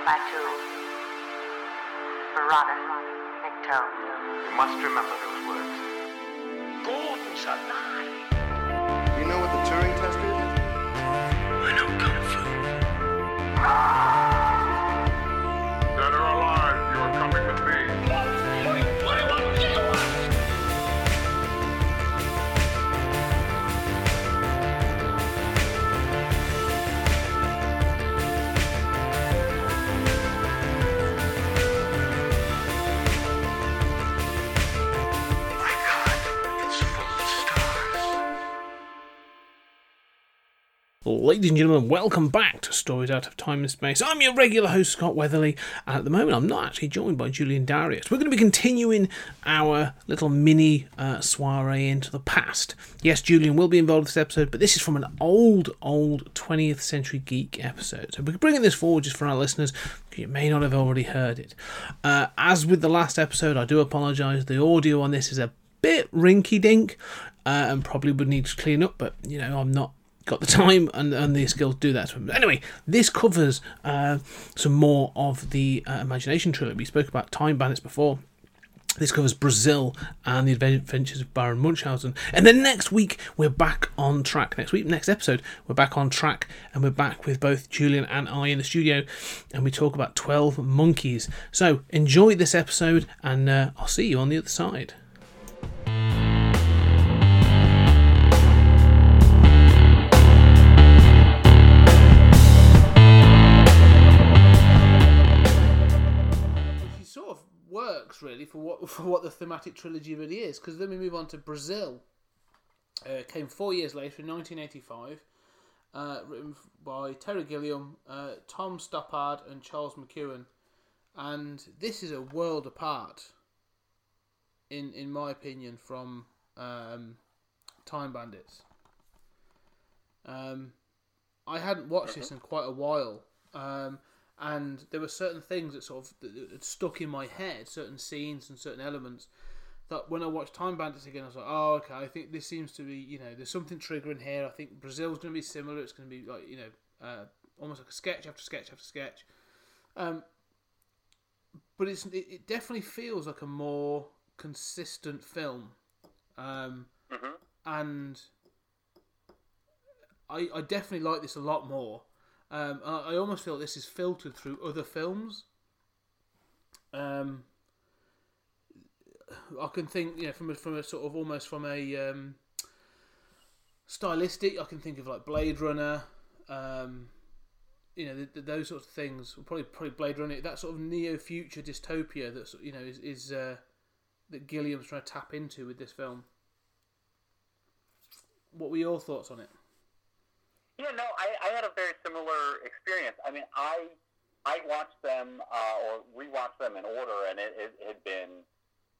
Klaatu, Barada, Nikto. You must remember those words. Gordon's alive. Ladies and gentlemen, welcome back to Stories Out of Time and Space. I'm your regular host, Scott Weatherly, and at the moment I'm not actually joined by Julian Darius. We're going to be continuing our little mini uh, soiree into the past. Yes, Julian will be involved in this episode, but this is from an old, old 20th Century Geek episode. So we're bringing this forward just for our listeners, you may not have already heard it. Uh, as with the last episode, I do apologise, the audio on this is a bit rinky dink uh, and probably would need to clean up, but you know, I'm not got the time and, and the skill to do that. Anyway, this covers uh, some more of the uh, Imagination trilogy. We spoke about Time Bandits before. This covers Brazil and the adventures of Baron Munchausen. And then next week, we're back on track. Next week, next episode, we're back on track and we're back with both Julian and I in the studio and we talk about 12 monkeys. So enjoy this episode and uh, I'll see you on the other side. Really for what for what the thematic trilogy really is. Because then we move on to Brazil. Uh, came four years later in 1985, uh, written by Terry Gilliam, uh, Tom Stoppard, and Charles McKeown. And this is a world apart, in in my opinion, from um, Time Bandits. Um, I hadn't watched this in quite a while, um, and there were certain things that sort of that, stuck in my head, certain scenes and certain elements. That when I watched Time Bandits again, I was like, "Oh, okay. I think this seems to be, you know, there's something triggering here. I think Brazil's going to be similar. It's going to be like, you know, uh, almost like a sketch after sketch after sketch." Um, but it's it, it definitely feels like a more consistent film, um, and I, I definitely like this a lot more. Um, I, I almost feel this is filtered through other films. Um, I can think, know, from a, from a sort of almost from a um, stylistic. I can think of like Blade Runner. Um, you know, th th those sorts of things. Probably probably Blade Runner. That sort of neo future dystopia that's you know is is uh, that Gilliam's trying to tap into with this film. What were your thoughts on it? Yeah, no, I, I had a very similar experience. I mean, I I watched them uh, or rewatched them in order, and it, it had been,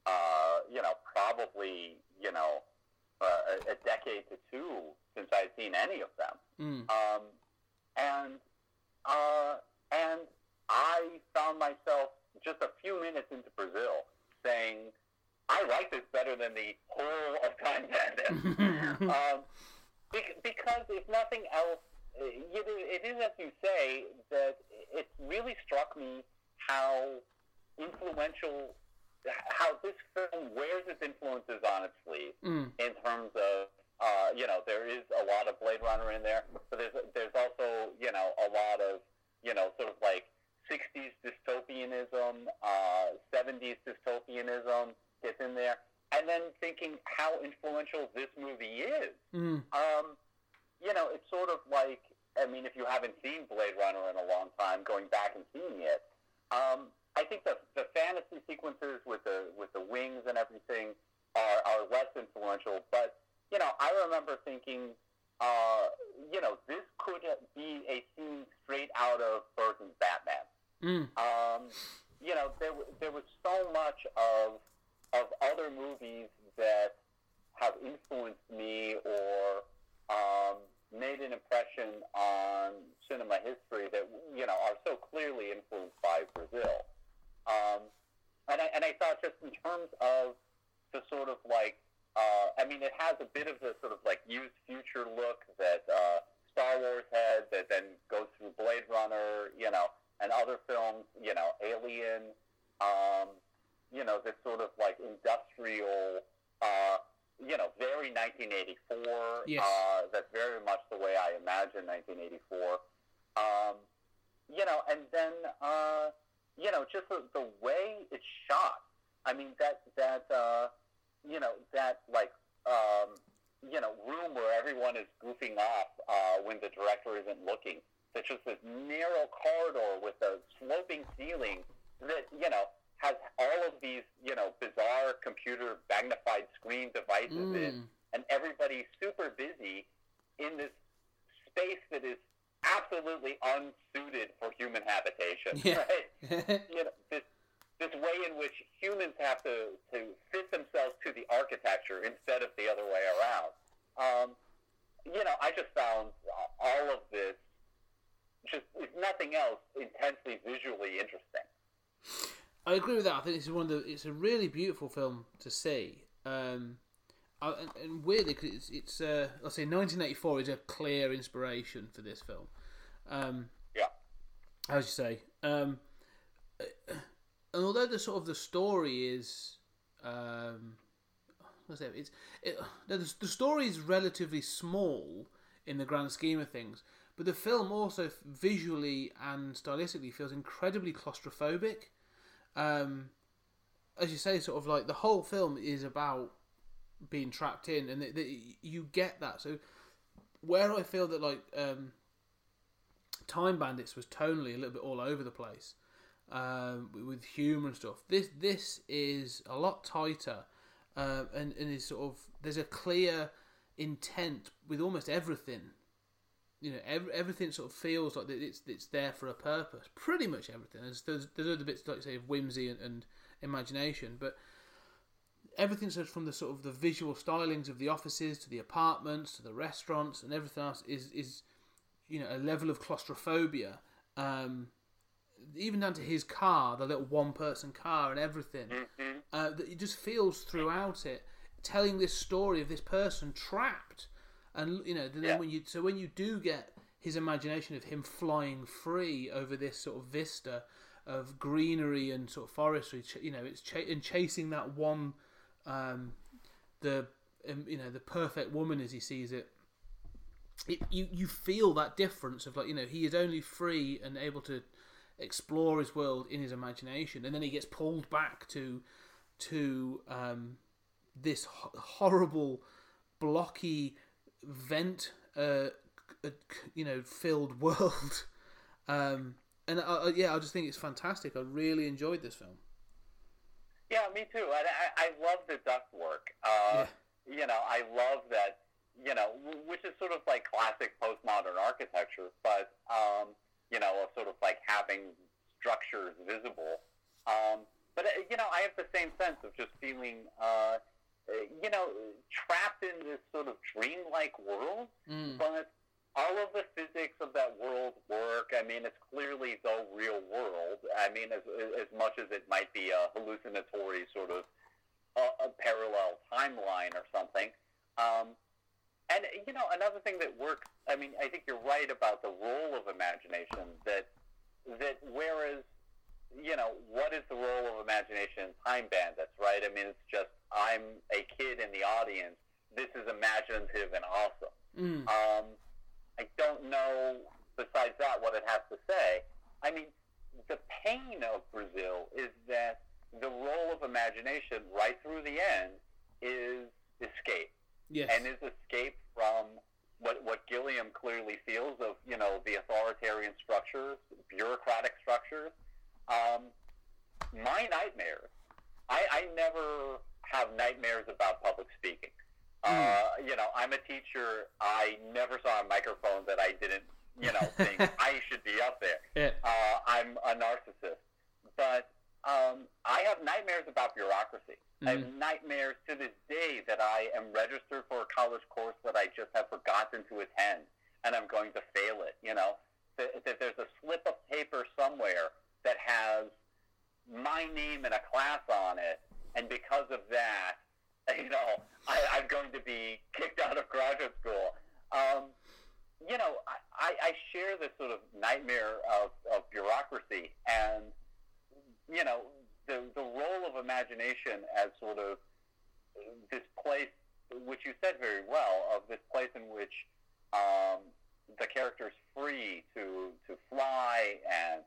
uh, you know, probably you know uh, a, a decade to two since I'd seen any of them. Mm. Um, and uh, and I found myself just a few minutes into Brazil saying, "I like this better than the whole of Time Bandits." um, bec- because if nothing else, know, it is as you say that it really struck me how influential, how this film wears its influences on its sleeve Mm. in terms of. Uh, you know, there is a lot of Blade Runner in there, but there's there's also you know a lot of you know sort of like 60s dystopianism, uh, 70s dystopianism gets in there, and then thinking how influential this movie is. Mm. Um, you know, it's sort of like I mean, if you haven't seen Blade Runner in a long time, going back and seeing it, um, I think the the fantasy sequences with the with the wings and everything are are less influential. But you know, I remember thinking, uh, you know, this could be a scene straight out of Burton's Batman. Mm. Um, you know, there there was so much of of other movies that have influenced me or um, made an impression on cinema history that you know are so clearly influenced by Brazil. Um, and I and I thought just in terms of the sort of like uh, I mean, it has a bit of the sort of like used future look that uh, Star Wars had, that then goes through Blade Runner. You know, and other films, you know, Alien, um, you know, this sort of like industrial, uh, you know, very 1984. Yes. Uh, that's very much the way I imagine 1984. Um, you know, and then uh, you know, just the, the way it's shot. I mean, that that uh, you know that like um, you know room where everyone is goofing off uh, when the director isn't looking. It's just this narrow corridor with a sloping ceiling that you know has all of these you know bizarre computer magnified screen devices in, and everybody's super busy in this space that is absolutely unsuited for human habitation. Yeah. Right? you know, this this way in which humans have to, to fit themselves to the architecture instead of the other way around. Um, you know, I just found all of this just, if nothing else, intensely visually interesting. I agree with that. I think this is one of the. It's a really beautiful film to see. Um, I, and, and weirdly, 'cause it's, it's uh, let's say 1984 is a clear inspiration for this film. Um, Yeah. as you say, um, and although the sort of the story is, um, what's? It's it, the, the story is relatively small in the grand scheme of things, but the film also visually and stylistically feels incredibly claustrophobic. Um, as you say, sort of like the whole film is about being trapped in, and you get that. So where I feel that like um, Time Bandits was tonally a little bit all over the place um, with humour and stuff. This this is a lot tighter, um, and and is sort of there's a clear intent with almost everything. You know, every, everything sort of feels like it's it's there for a purpose. Pretty much everything. There's there's, there's other bits like say of whimsy and, and imagination, but everything sort from the sort of the visual stylings of the offices to the apartments to the restaurants and everything else is is you know a level of claustrophobia. Um, even down to his car, the little one-person car, and everything. Uh, that it just feels throughout it, telling this story of this person trapped, and you know, then Yeah. when you so when you do get his imagination of him flying free over this sort of vista of greenery and sort of forestry, you know, it's ch- and chasing that one, um, the um, you know the perfect woman as he sees it it, you you feel that difference of like you know he is only free and able to explore his world in his imagination, and then he gets pulled back to to um, this ho- horrible, blocky vent, uh, you know, filled world. Um, and I, yeah, I just think it's fantastic. I really enjoyed this film. Yeah, me too. And I, I love the duct work. Uh, You know, I love that. You know, which is sort of like classic postmodern architecture, but um, you know, of sort of like having structures visible. Um, but uh, you know, I have the same sense of just feeling, uh, you know, trapped in this sort of dreamlike world. But all of the physics of that world work. I mean, it's clearly the real world. I mean, as as much as it might be a hallucinatory sort of a, a parallel timeline or something. Um, and you know, another thing that works. I mean, I think you're right about the role of imagination. That that whereas you know, what is the role of imagination in Time Bandits, right? I mean, it's just I'm a kid in the audience. This is imaginative and awesome. Um, I don't know, besides that, what it has to say. I mean, the pain of Brazil is that the role of imagination right through the end is escape Yes. and is escape from what what Gilliam clearly feels of you know the authoritarian structures, bureaucratic structures. Um, my nightmares. I, I never have nightmares about public speaking. Uh, you know, I'm a teacher. I never saw a microphone that I didn't, you know, think I should be up there. Yeah. Uh, I'm a narcissist, but um, I have nightmares about bureaucracy. I have nightmares to this day that I am registered for a college course that I just have forgotten to attend, and I'm going to fail it. You know, that, that there's a slip of paper somewhere that has my name and a class on it, and because of that, you know, I, I'm going to be kicked out of graduate school. Um, you know, I, I, share this sort of nightmare of, of bureaucracy and, you know, the, the role of imagination as sort of this place, which you said very well, of this place in which um, the is free to, to fly and,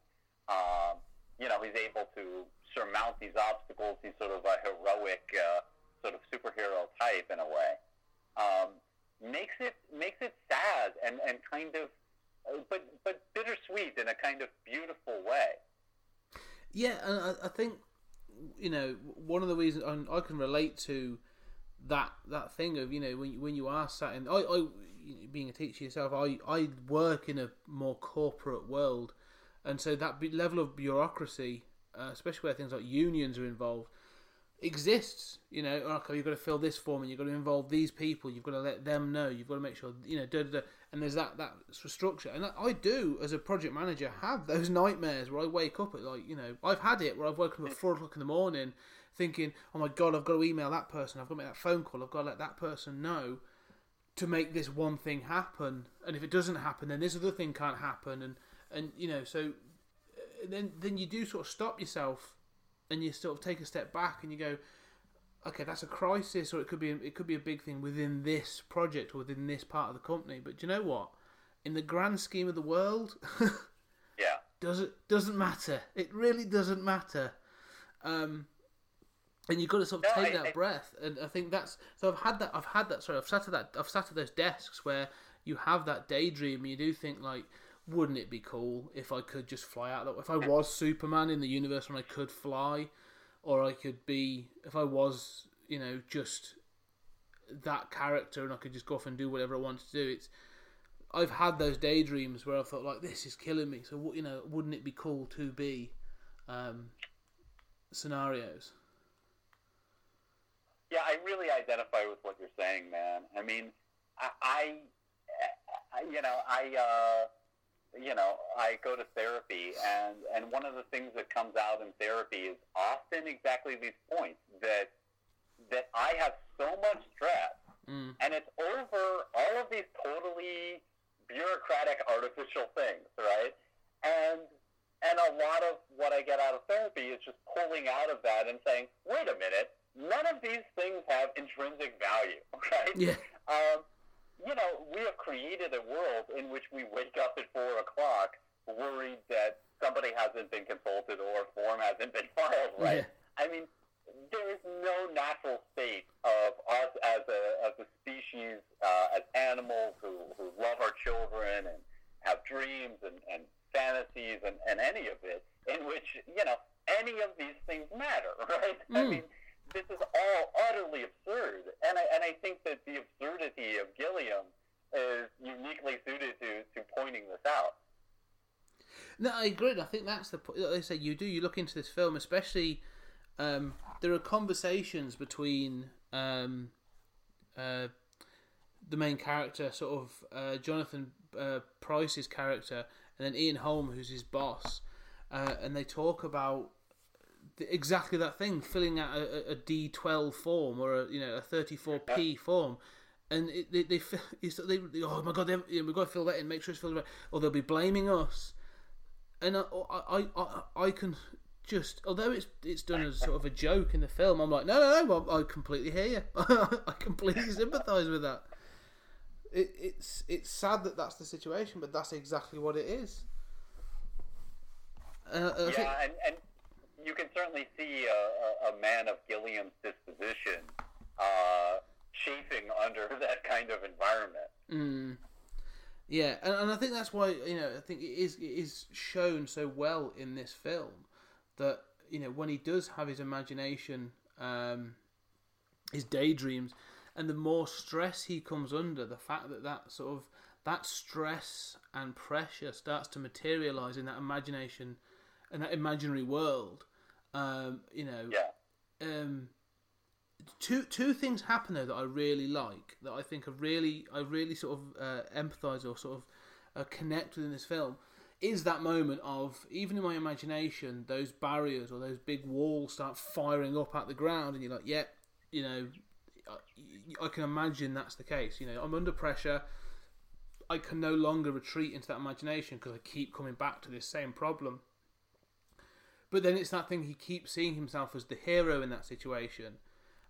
um, you know, he's able to surmount these obstacles. He's sort of a heroic uh, sort of superhero type in a way. Um, makes it makes it sad and, and kind of, uh, but but bittersweet in a kind of beautiful way. Yeah, and I, I think you know one of the reasons and I can relate to that that thing of you know when you, when you are sat in I, I being a teacher yourself I I work in a more corporate world and so that level of bureaucracy uh, especially where things like unions are involved exists you know okay you've got to fill this form and you've got to involve these people you've got to let them know you've got to make sure you know da, da, da. and there's that that structure. And I do as a project manager have those nightmares where I wake up at like you know I've had it where I've woken up at four o'clock in the morning thinking oh my god I've got to email that person I've got to make that phone call I've got to let that person know to make this one thing happen. And if it doesn't happen then this other thing can't happen. And and you know so then then you do sort of stop yourself and you sort of take a step back and you go okay that's a crisis or it could be it could be a big thing within this project or within this part of the company. But do you know what? In the grand scheme of the world Yeah. doesn't doesn't matter. It really doesn't matter. Um and you've got to sort of No, take I- that I- breath. And i think that's so i've had that i've had that sorry i've sat at that i've sat at those desks where you have that daydream and you do think like wouldn't it be cool if i could just fly out if i was superman in the universe when i could fly or i could be if i was you know just that character and i could just go off and do whatever i wanted to do it's I've had those daydreams where I thought like this is killing me. So you know, wouldn't it be cool to be um, scenarios? Yeah, I really identify with what you're saying, man. I mean, I, I you know, I, uh, you know, I go to therapy, and and one of the things that comes out in therapy is often exactly these points that that I have so much stress, Mm. and it's over all of these totally bureaucratic, artificial things, right? And and a lot of what I get out of therapy is just pulling out of that and saying, wait a minute, none of these things have intrinsic value, right? Yeah. Um, you know, we have created a world in which we wake up at four o'clock worried that somebody hasn't been consulted or a form hasn't been filed, right? Yeah. I mean, there is no natural state of us as a as a species, uh, as animals who, who love our children and have dreams and, and fantasies and, and any of it, in which you know any of these things matter, right? I Mm. mean, this is all utterly absurd, and I and I think that the absurdity of Gilliam is uniquely suited to to pointing this out. No, I agree. I think that's the point. Like I say, you do. You look into this film, especially. Um, there are conversations between um, uh, the main character, sort of uh, Jonathan uh, Pryce's character, and then Ian Holm, who's his boss, uh, and they talk about exactly that thing, filling out a, a, a D twelve form or a you know a thirty four P form. And it, they, they, it's- they, oh my god, they, we've got to fill that in, make sure it's filled right. Or they'll be blaming us and I, I, I, I can just, although it's it's done as sort of a joke in the film, I'm like, no, no, no, I, I completely hear you. I completely sympathise with that. It, it's it's sad that that's the situation, but that's exactly what it is. Uh, think- Yeah, and, and you can certainly see a, a, man of Gilliam's disposition uh, chafing under that kind of environment. Mm. Yeah, and, and I think that's why you know I think it is it is shown so well in this film that you know when he does have his imagination, um, his daydreams, and the more stress he comes under, the fact that that sort of that stress and pressure starts to materialize in that imagination and that imaginary world. Um, you know, Yeah. um, two two things happen there that I really like that I think are really I really sort of uh, empathise or sort of uh, connect with in this film is that moment of even in my imagination those barriers or those big walls start firing up at the ground and you're like yeah you know I, I can imagine that's the case you know I'm under pressure I can no longer retreat into that imagination because I keep coming back to this same problem. But then it's that thing he keeps seeing himself as the hero in that situation.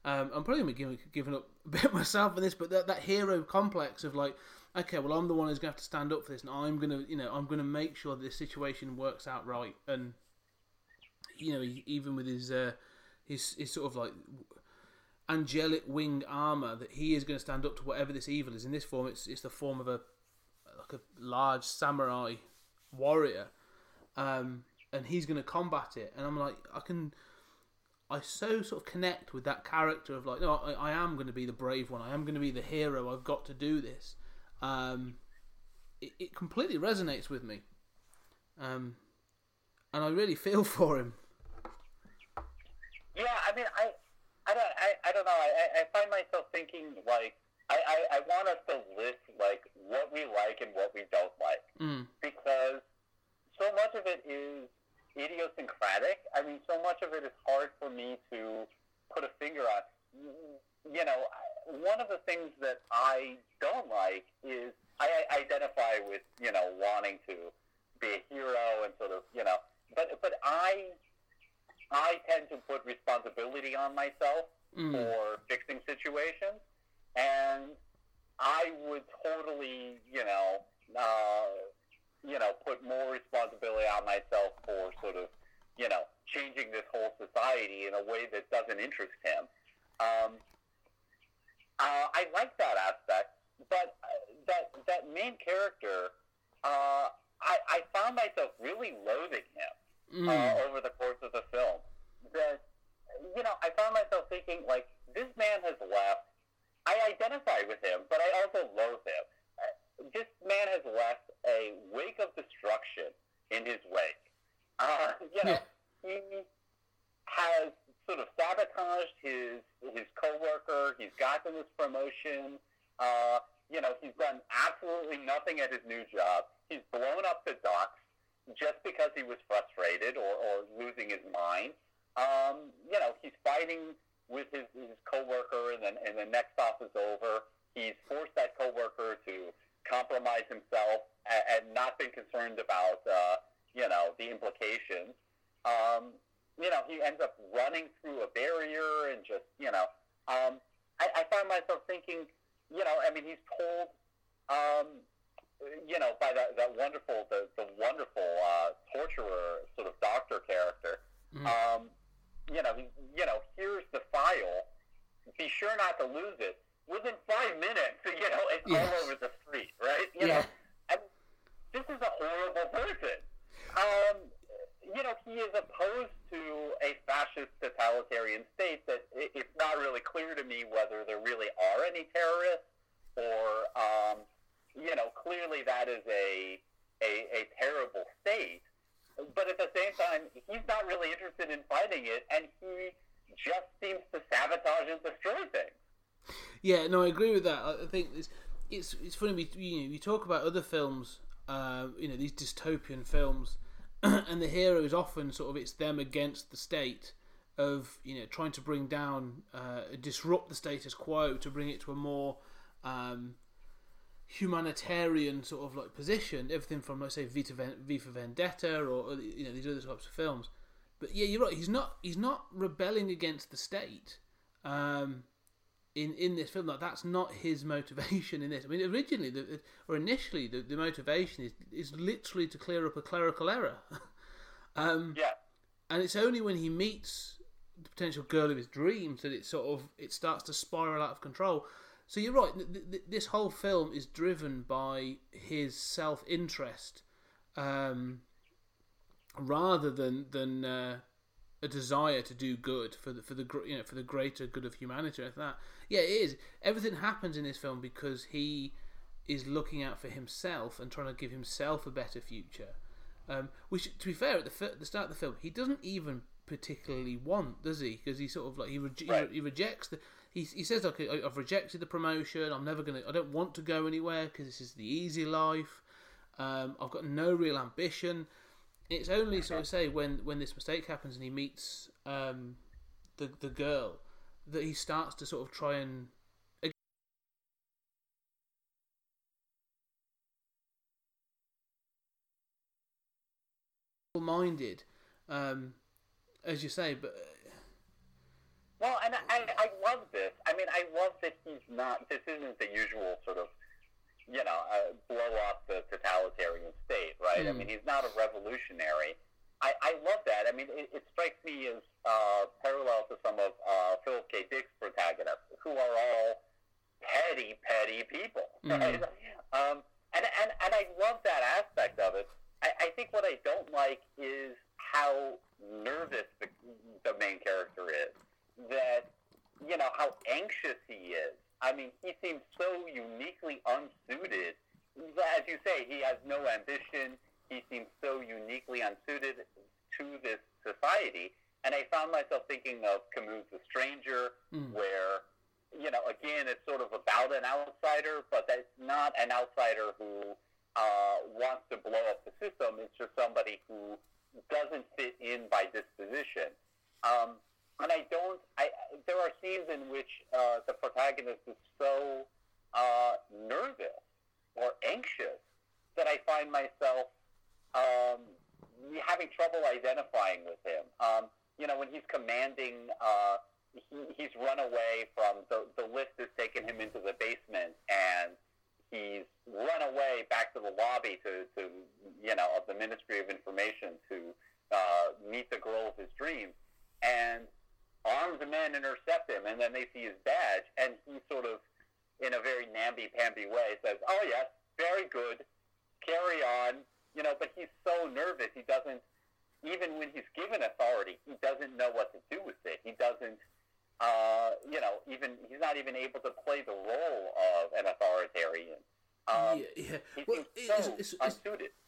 Um, I'm probably giving, giving up a bit myself in this, but that, that hero complex of like, okay, well, I'm the one who's gonna have to stand up for this, and I'm gonna, you know, I'm gonna make sure this situation works out right. And you know, he- even with his uh, his his sort of like angelic winged armor, that he is going to stand up to whatever this evil is. In this form, it's it's the form of a like a large samurai warrior, um, and he's going to combat it. And I'm like, I can. I so sort of connect with that character of like, no, I, I am going to be the brave one. I am going to be the hero. I've got to do this. Um, it, it completely resonates with me, um, and I really feel for him. Yeah, I mean, I, I don't, I, I don't know. I, I- find myself thinking like, I, I, I want us to list like what we like and what we don't like Mm. because so much of it is idiosyncratic. I mean, so much of it is hard for me to put a finger on. You know, one of the things that I don't like is I, identify with you know wanting to be a hero and sort of you know, but but I I tend to put responsibility on myself Mm. for fixing situations, and I would totally, you know, uh, you know, put more responsibility on myself for sort of, you know, changing this whole society in a way that doesn't interest him. Um, uh, I like that aspect, but uh, that that main character, uh, I, I found myself really loathing him Mm. uh, over the course of the film. That you know, I found myself thinking like this man has left. I identify with him, but I also loathe him. Uh, This man has left a wake of destruction in his wake. Uh, you know, he has sort of sabotaged his his coworker. He's gotten this promotion. Uh, you know, he's done absolutely nothing at his new job. He's blown up the docks just because he was frustrated or, or losing his mind. Um, you know, he's fighting with his, his coworker, and then and the next stop is over. He's forced that coworker to compromise himself and, and not been concerned about uh, you know the implications. Um, you know, he ends up running through a barrier and just you know. Um, I, I find myself thinking, you know, I mean, he's told, um, you know, by that that wonderful the the wonderful uh, torturer sort of doctor character. Um, you know, he, you know, here's the file. Be sure not to lose it. Within five minutes, you know, it's Yes. all over the street, right? You Yeah. know, and this is a horrible person. Um, you know, he is opposed to a fascist totalitarian state that i- it's not really clear to me whether there really are any terrorists or, um, you know, clearly that is a, a, a terrible state. But at the same time, he's not really interested in fighting it, and he just seems to sabotage and destroy things. Yeah, no, I agree with that. I think it's it's it's funny. We you know you talk about other films, uh, you know these dystopian films, and the hero is often sort of it's them against the state of you know trying to bring down, uh, disrupt the status quo to bring it to a more um, humanitarian sort of like position. Everything from let's say V, to Ven- v for Vendetta or, or you know these other types of films. But yeah, you're right. He's not he's not rebelling against the state. Um, in in this film. Like that's not his motivation in this. I mean, originally the, or initially the, the motivation is is literally to clear up a clerical error. um, Yeah. and it's only when he meets the potential girl of his dreams that it sort of it starts to spiral out of control. So you're right. th- th- This whole film is driven by his self interest, um, rather than than uh, a desire to do good for the for the you know for the greater good of humanity. like that yeah, it is. Everything happens in this film because he is looking out for himself and trying to give himself a better future. Um, which, to be fair, at the, the start of the film, he doesn't even particularly want, does he? Because he sort of like he, reje- Right. he rejects the. He, he says, "Okay, I- I've rejected the promotion. I'm never gonna. I don't want to go anywhere because this is the easy life. Um, I've got no real ambition." it's only so I say when when this mistake happens and he meets um, the the girl that he starts to sort of try and minded um, as you say but well and I, I love this. I mean i love that he's not this isn't the usual sort of you know, uh, blow up the totalitarian state, right? I Mm. mean, he's not a revolutionary. I, I love that. I mean, it, it strikes me as uh, parallel to some of uh, Philip K. Dick's protagonists, who are all petty, petty people, right? Um, and, and, and I love that aspect of it. I, I think what I don't like is how nervous the, the main character is. That, you know, how anxious he is. I mean, he seems so uniquely unsuited. As you say, he has no ambition. He seems so uniquely unsuited to this society. And I found myself thinking of Camus' The Stranger, where, you know, again, it's sort of about an outsider, but that's not an outsider who uh, wants to blow up the system. It's just somebody who doesn't fit in by disposition. Um, and I don't. I there are scenes in which uh, the protagonist is so uh, nervous or anxious that I find myself um, having trouble identifying with him. Um, you know, when he's commanding, uh, he, he's run away from the the lift has taken him into the basement, and he's run away back to the lobby to, to you know of the Ministry of Information to uh, meet the girl of his dreams, and armed men intercept him, and then they see his badge, and he sort of, in a very namby-pamby way, says, "Oh yes, very good, carry on," you know. But he's so nervous, he doesn't. Even when he's given authority, he doesn't know what to do with it. He doesn't, uh, you know, even he's not even able to play the role of an authoritarian. Um, yeah, yeah. He Well, seems it's, it's, it's,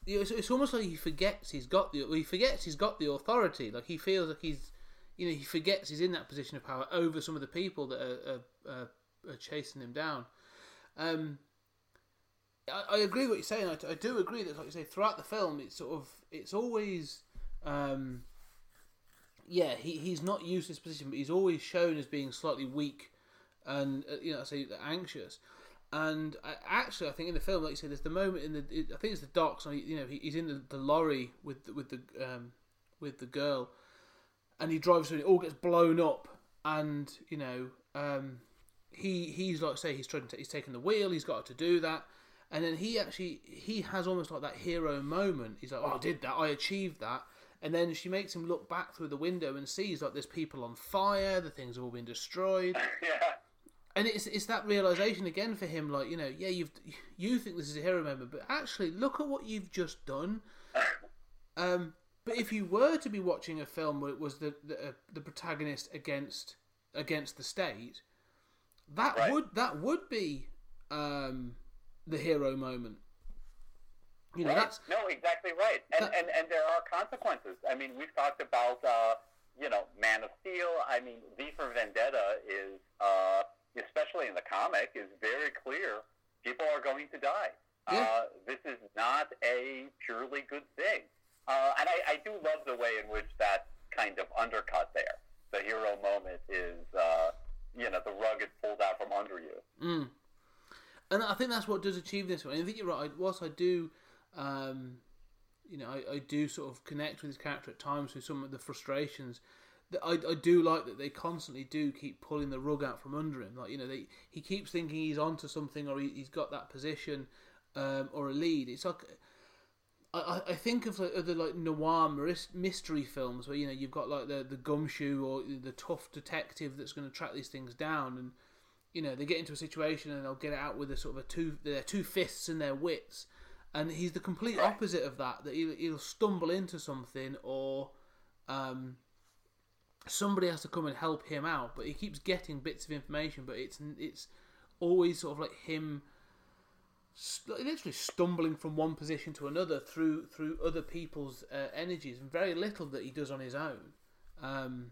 yeah, it's, it's almost like he forgets he's got the he forgets he's got the authority. Like he feels like he's you know he forgets he's in that position of power over some of the people that are, are, are, chasing him down. Um, I, I agree with what you're saying. I, I do agree that, like you say, throughout the film, it's sort of it's always. Um, yeah, he, he's not used to this position, but he's always shown as being slightly weak and uh, you know, I say anxious. And I, actually, I think in the film, like you said, there's the moment in the it, I think it's the docks. he- You know, he, he's in the, the lorry with with the um, with the girl, and he drives through. and It all gets blown up, and you know, um, he he's like say he's trying to he's taking the wheel. He's got to do that, and then he actually he has almost like that hero moment. He's like, oh, I did that. I achieved that. And then she makes him look back through the window and sees like there's people on fire, the things have all been destroyed yeah. and it's it's that realization again for him like you know yeah you've you think this is a hero moment but actually look at what you've just done um but if you were to be watching a film where it was the the, uh, the protagonist against against the state that Right. would that would be um the hero moment you know Right. that's no, exactly right. And, that- and and there are consequences. I mean, we've talked about uh, you know Man of Steel. I mean, V for Vendetta is uh, especially in the comic is very clear. People are going to die. Yeah. Uh, this is not a purely good thing. Uh, and I, I do love the way in which that kind of undercut there. The hero moment is, uh, you know, the rug is pulled out from under you. Mm. And I think that's what does achieve this one. I think you're right. Whilst I do, um, you know, I, I do sort of connect with his character at times with some of the frustrations. I, I do like that they constantly do keep pulling the rug out from under him. Like you know, they he keeps thinking he's onto something or he, he's got that position um, or a lead. It's like I, I- think of other like noir mystery films where you know you've got like the the gumshoe or the tough detective that's going to track these things down and you know they get into a situation and they'll get it out with a sort of a two their two fists and their wits. And he's the complete opposite of that that he'll, he'll stumble into something or um somebody has to come and help him out but he keeps getting bits of information but it's it's always sort of like him st- literally stumbling from one position to another through through other people's uh, energies and very little that he does on his own. Um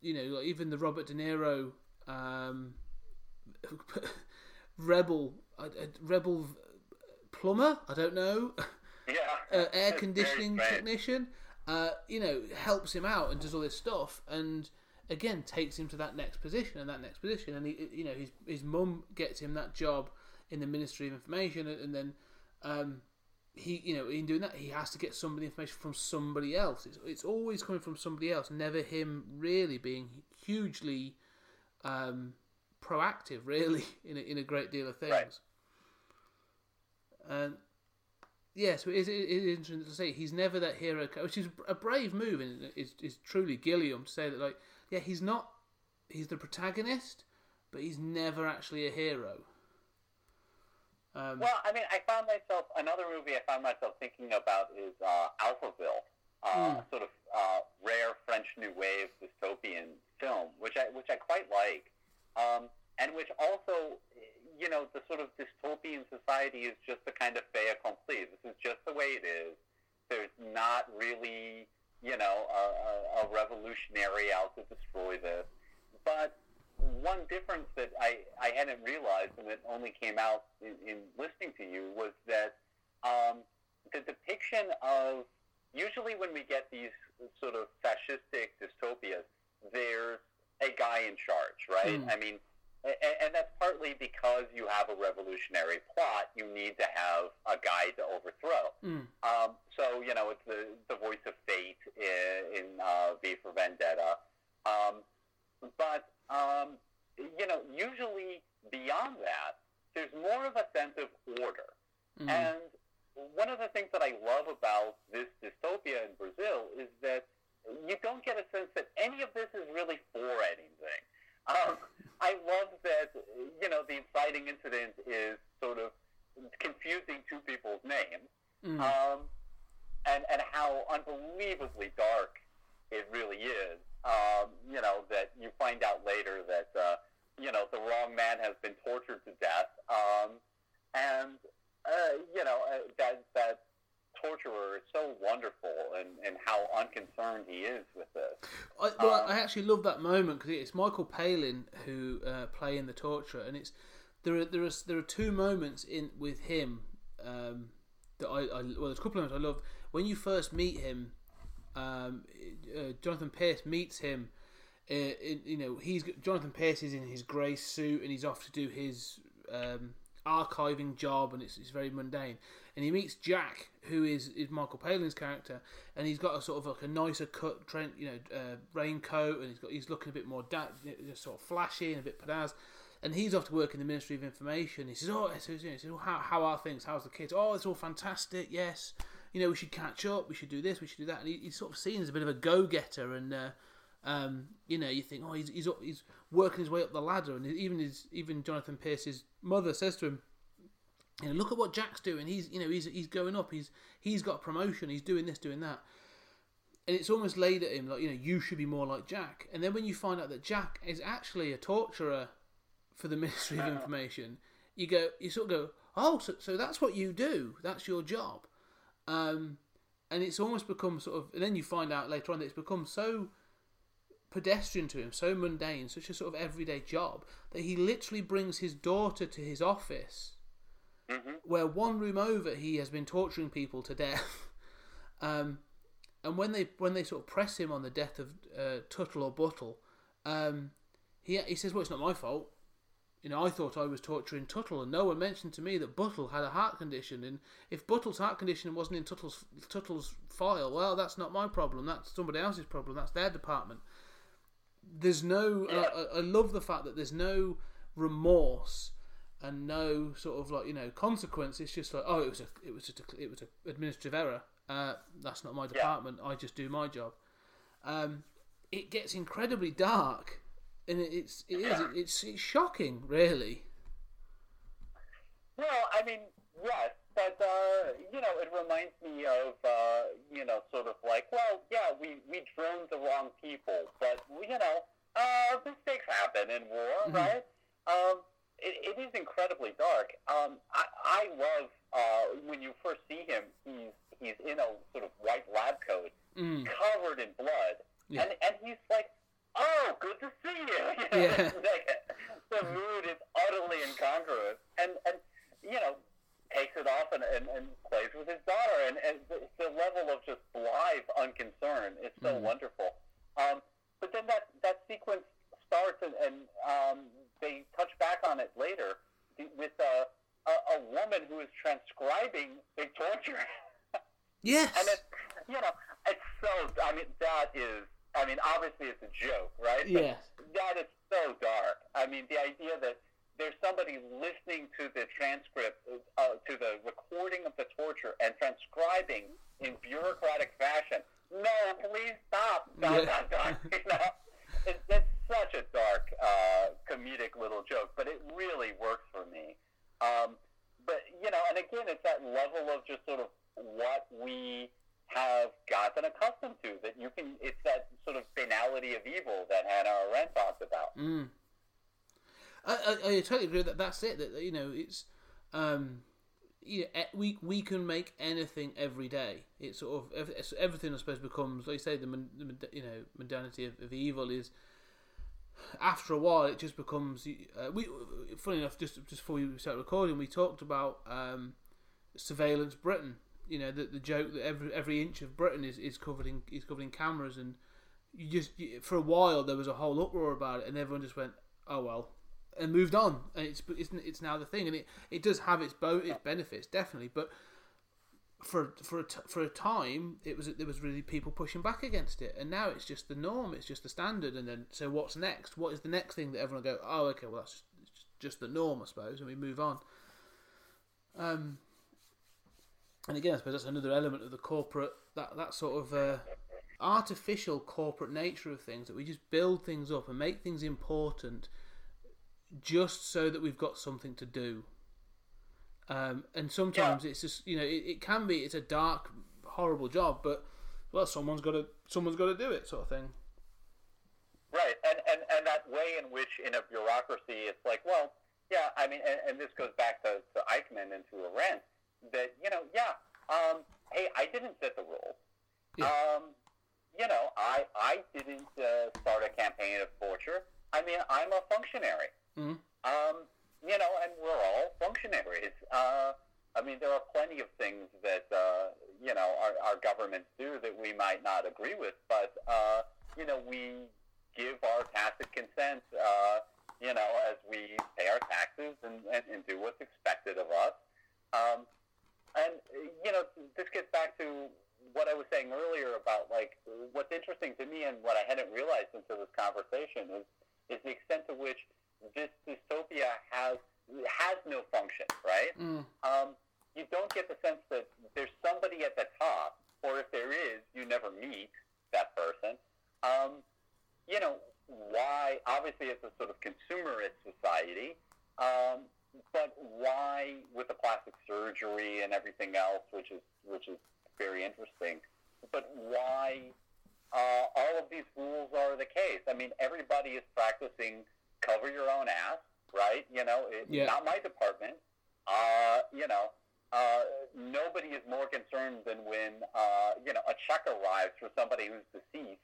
you know like even the robert de niro um rebel uh, uh, rebel plumber i don't know Yeah. uh, air conditioning technician, uh, you know, helps him out and does all this stuff, and again takes him to that next position and that next position, and he, you know, his his mum gets him that job in the Ministry of Information, and, and then, um, he, you know, in doing that, he has to get some of the information from somebody else. It's, it's always coming from somebody else, never him really being hugely um, proactive, really, in a, in a great deal of things. Right. And yeah, so it is, it is interesting to say he's never that hero, which is a brave move, and is is truly Gilliam to say that like, yeah, he's not, he's the protagonist, but he's never actually a hero. Um, Well, I mean, I found myself another movie I found myself thinking about is uh, Alphaville, uh, a sort of uh, rare French New Wave dystopian film, which I which I quite like, um, and which also, you know, the sort of dystopian society is just a kind of fait accompli. This is just the way it is. There's not really, you know, a, a, a revolutionary out to destroy this, but one difference that I, I hadn't realized and that only came out in, in listening to you was that um, the depiction of usually when we get these sort of fascistic dystopias, there's a guy in charge, right? I mean, and, and that's partly because you have a revolutionary plot. You need to have a guy to overthrow. Um, so you know, it's the the voice of fate in, in uh, V for Vendetta. Um, but um, you know, usually beyond that, there's more of a sense of order. And one of the things that I love about this dystopia in Brazil is that you don't get a sense that any of this is really for anything. Um, I love that you know the inciting incident is sort of confusing two people's names, um, and and how unbelievably dark it really is. Um, you know that you find out later that uh, you know the wrong man has been tortured to death, um, and uh, you know uh, that that torturer is so wonderful and, and how unconcerned he is with this. I, well, I actually love that moment because it's Michael Palin who uh, play in the torturer, and it's there are there are there are two moments in with him um, that I, I well, there's a couple of moments I love when you first meet him. Um, uh, Jonathan Pierce meets him. Uh, in, you know, he's Jonathan Pierce is in his grey suit and he's off to do his um, archiving job, and it's, it's very mundane. And he meets Jack, who is, is Michael Palin's character, and he's got a sort of like a nicer cut, Trent, you know, uh, raincoat, and he's got he's looking a bit more da- just sort of flashy and a bit pizzazz. And he's off to work in the Ministry of Information. He says, "Oh, says, you know, he says, well, how, how are things? How's the kids? Oh, it's all fantastic. Yes, you know, we should catch up. We should do this. We should do that." And he, he's sort of seen as a bit of a go-getter, and uh, um, you know, you think, "Oh, he's, he's he's working his way up the ladder." And even his even Jonathan Pierce's mother says to him, you know, look at what Jack's doing. He's, you know, he's he's going up. He's he's got a promotion. He's doing this, doing that. And it's almost laid at him like, you know, you should be more like Jack. And then when you find out that Jack is actually a torturer for the Ministry of Information, you go, you sort of go, oh, so, so that's what you do. That's your job. Um, and it's almost become sort of, and then you find out later on that it's become so pedestrian to him, so mundane, such a sort of everyday job that he literally brings his daughter to his office where one room over he has been torturing people to death. Um, and when they when they sort of press him on the death of uh, Tuttle or Buttle, um, he he says, "Well, it's not my fault. You know, I thought I was torturing Tuttle, and no one mentioned to me that Buttle had a heart condition. And if Buttle's heart condition wasn't in Tuttle's Tuttle's file, well, that's not my problem. That's somebody else's problem. That's their department." There's no. and I, I love the fact that there's no remorse and no sort of like you know consequence. It's just like, oh, it was a it was just a, it was an administrative error. Uh, that's not my department. I just do my job. Um, it gets incredibly dark, and it's it is it's it's shocking, really. Well, I mean, yes, but uh, you know, it reminds me of uh, you know, sort of like, well, yeah, we we droned the wrong people, but you know, uh, mistakes happen in war, right? Um, it, it is incredibly dark. Um, I, I love uh, when you first see him. He's he's in a sort of white lab coat, covered in blood, Yeah. and and he's like, "Oh, good to see you." you know, Yeah. like, the mood is utterly incongruous, and and you know takes it off and, and, and plays with his daughter, and, and the, the level of just blithe unconcern is so wonderful. Um, but then that that sequence starts, and, and um, they touch back on it later with uh, a, a woman who is transcribing Victorian torture. Yes. And it's, you know, it's so, I mean, that is, I mean, obviously it's a joke, right? But Yes. That is so dark. I mean, the idea that there's somebody listening to the transcript, uh, to the recording of the torture and transcribing in bureaucratic fashion. No, please stop. Stop, Yeah. stop, stop. You know? It's, it's such a dark, uh, comedic little joke, but it really works for me. Um, but you know, and again, it's that level of just sort of what we have gotten accustomed to. That you can, it's that sort of banality of evil that Hannah Arendt talked about. Mm. I, I, I totally agree that that's it. That you know, it's um, you know, we we can make anything every day. It's sort of everything. I suppose becomes like you say the, the you know modernity of, of evil is. After a while, it just becomes. Uh, we, funny enough, just just before we started recording, we talked about um, surveillance Britain. You know, the the joke that every every inch of Britain is, is covered in is covered in cameras, and you just you, for a while there was a whole uproar about it, and everyone just went, "Oh well," and moved on. And it's it's, it's now the thing, and it, it does have its bo- its benefits definitely, but for for a t- for a time it was there was really people pushing back against it, and now it's just the norm, it's just the standard, and then so what's next? What is the next thing that everyone go? Oh, okay, well that's just, just the norm, I suppose, and we move on. Um, and again, I suppose that's another element of the corporate that that sort of uh, artificial corporate nature of things that we just build things up and make things important just so that we've got something to do. Um, and sometimes it's just you know it, it can be it's a dark horrible job, but well someone's got to someone's got to do it sort of thing. Right, and, and, and that way in which in a bureaucracy it's like, well, yeah, I mean, and, and this goes back to, to Eichmann and to Arendt, that, you know, yeah, um, hey, I didn't set the rules. Yeah. Um, you know, I, I didn't uh, start a campaign of torture. I mean, I'm a functionary. Mhm. Um, you know, and we're all functionaries. Uh, I mean, there are plenty of things that, uh, you know, our, our governments do that we might not agree with, but, uh, you know, we give our tacit consent, uh, you know, as we pay our taxes and, and, and do what's expected of us. Um, and, uh, you know, this gets back to what I was saying earlier about, like, what's interesting to me and what I hadn't realized until this conversation is, is the extent to which this dystopia has has no function, right? Mm. Um, you don't get the sense that there's somebody at the top, or if there is, you never meet that person. Um, you know, why, obviously it's a sort of consumerist society, um, but why with the plastic surgery and everything else, which is, which is very interesting, but why uh, all of these rules are the case? I mean, everybody is practicing cover your own ass, right? You know, it's Yeah. not my department. Uh, you know, uh, nobody is more concerned than when, uh, you know, a check arrives for somebody who's deceased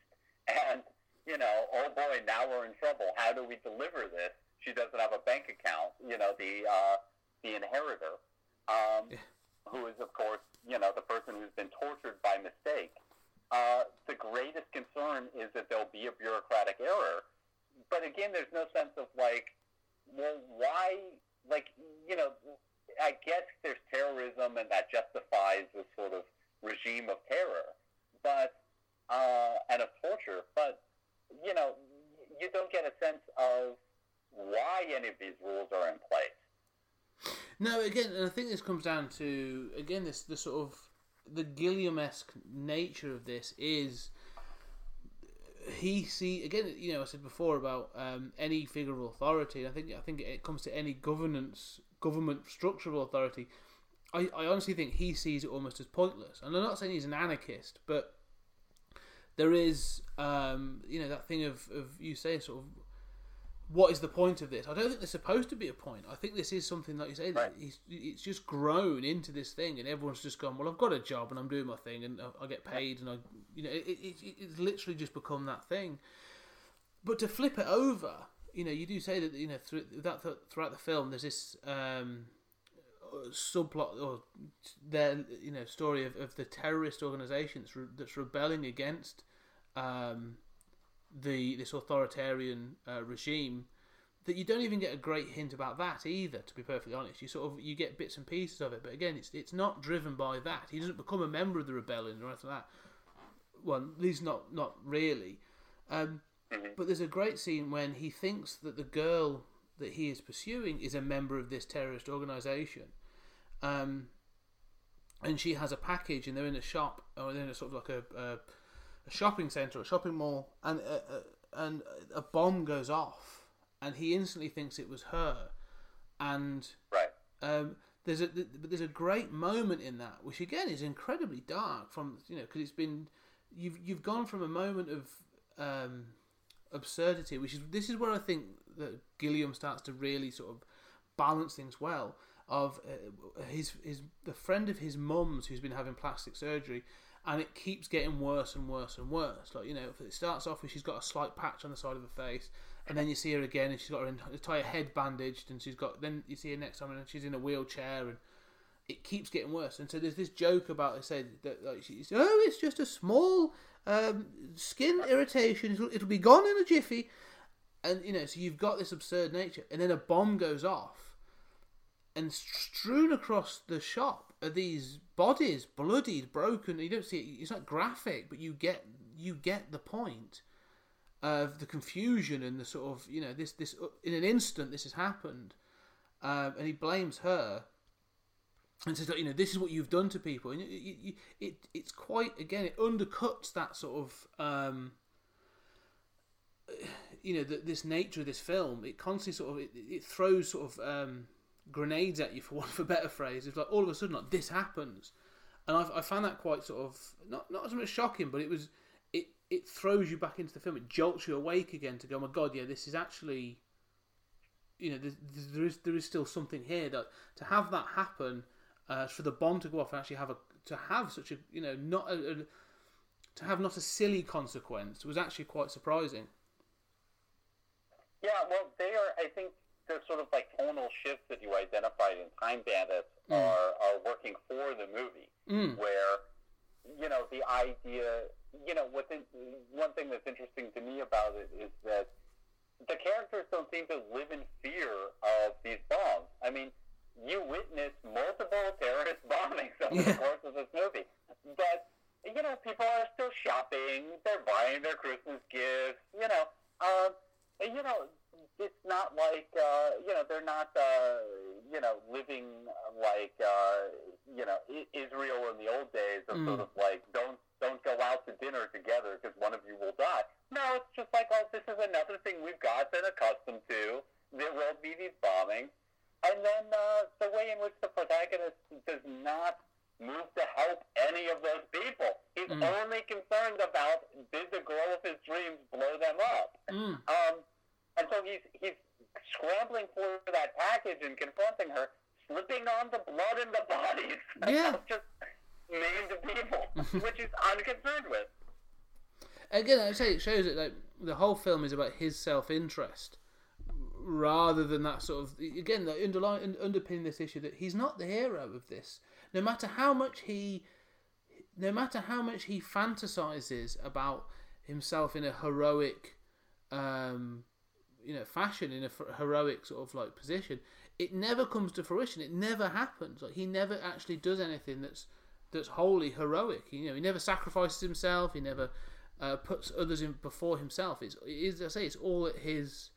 and, you know, oh boy, now we're in trouble. How do we deliver this? She doesn't have a bank account, you know, the, uh, the inheritor, um, who is, of course, you know, the person who's been tortured by mistake. Uh, the greatest concern is that there'll be a bureaucratic error. But again, there's no sense of like, well, why, like, you know, I guess there's terrorism and that justifies this sort of regime of terror, but, uh, and of torture, but, you know, you don't get a sense of why any of these rules are in place. No, again, and I think this comes down to again this the sort of the Gilliam-esque nature of this is he see again. You know, I said before about um, any figure of authority. I think I think it comes to any governance, government structural authority. I, I honestly think he sees it almost as pointless. And I'm not saying he's an anarchist, but there is, um, you know, that thing of, of you say sort of what is the point of this? I don't think there's supposed to be a point. I think this is something like you say that Right. he's, it's just grown into this thing, and everyone's just gone. Well, I've got a job and I'm doing my thing, and I, I get paid, and I, you know, it, it, it, it's literally just become that thing. But to flip it over, you know, you do say that you know through that throughout the film, there's this um, subplot or their you know story of, of the terrorist organisation that's, re- that's rebelling against um, the this authoritarian uh, regime that you don't even get a great hint about that either. To be perfectly honest, you sort of you get bits and pieces of it, but again, it's it's not driven by that. He doesn't become a member of the rebellion or anything like that. Well, at least not not really. Um, but there's a great scene when he thinks that the girl that he is pursuing is a member of this terrorist organization. Um, and she has a package, and they're in a shop, or they're in a sort of like a, a, a shopping center, a shopping mall, and a, a, and a bomb goes off, and he instantly thinks it was her, and Right. um, there's a but there's a great moment in that, which again is incredibly dark. From you know, because it's been you've you've gone from a moment of um, absurdity, which is this is where I think that Gilliam starts to really sort of balance things well. Of uh, his his the friend of his mum's who's been having plastic surgery, and it keeps getting worse and worse and worse. Like you know, it starts off with she's got a slight patch on the side of her face, and then you see her again, and she's got her entire head bandaged, and she's got then you see her next time, and she's in a wheelchair, and it keeps getting worse. And so there's this joke about they say that like she's oh it's just a small um, skin irritation, it'll, it'll be gone in a jiffy, and you know so you've got this absurd nature, and then a bomb goes off, and strewn across the shop are these bodies, bloodied, broken. You don't see it; it's not graphic, but you get you get the point of the confusion and the sort of you know this this in an instant this has happened, um, and he blames her and says, you know, this is what you've done to people, and it, it, it it's quite again, it undercuts that sort of, um, you know, this nature of this film. It constantly sort of it, it throws sort of um, grenades at you, for want of a better phrase. It's like all of a sudden, like this happens, and I, I found that quite sort of not not as much shocking, but it was it it throws you back into the film. It jolts you awake again to go, oh my god, yeah, this is actually. You know, there, there is there is still something here that to have that happen, uh, for the bomb to go off and actually have a to have such a you know not a, a to have not a silly consequence was actually quite surprising. Yeah, well, they are. I think they're sort of like tonal shifts that you identified in Time Bandits are are working for the movie, Mm. where you know the idea. You know, the, one thing that's interesting to me about it is that the characters don't seem to live in fear of these bombs. I mean, you witness multiple terrorist bombings over the course of this movie, but you know, people are still shopping. They're buying their Christmas gifts. You know, um, and, you know, it's not like uh, you know they're not uh, you know living like uh, you know I- Israel in the old days of sort of like don't don't go out to dinner together because one of you will die. No, it's just like oh this is another thing we've got been accustomed to. There will be these bombings, and then uh, the way in which the protagonist does not move to help any of those people. He's only concerned about did the girl of his dreams blow them up. Mm. Um, and so he's he's scrambling for that package and confronting her, slipping on the blood in the bodies Yeah. of just maimed people, which he's unconcerned with. Again, I say it shows that like the whole film is about his self interest rather than that sort of again the underlying underpinning this issue that he's not the hero of this. No matter how much he, no matter how much he fantasizes about himself in a heroic, um, you know, fashion in a heroic sort of like position, it never comes to fruition. It never happens. Like he never actually does anything that's that's wholly heroic. You know, he never sacrifices himself. He never uh, puts others in before himself. It's it is I say it's all at his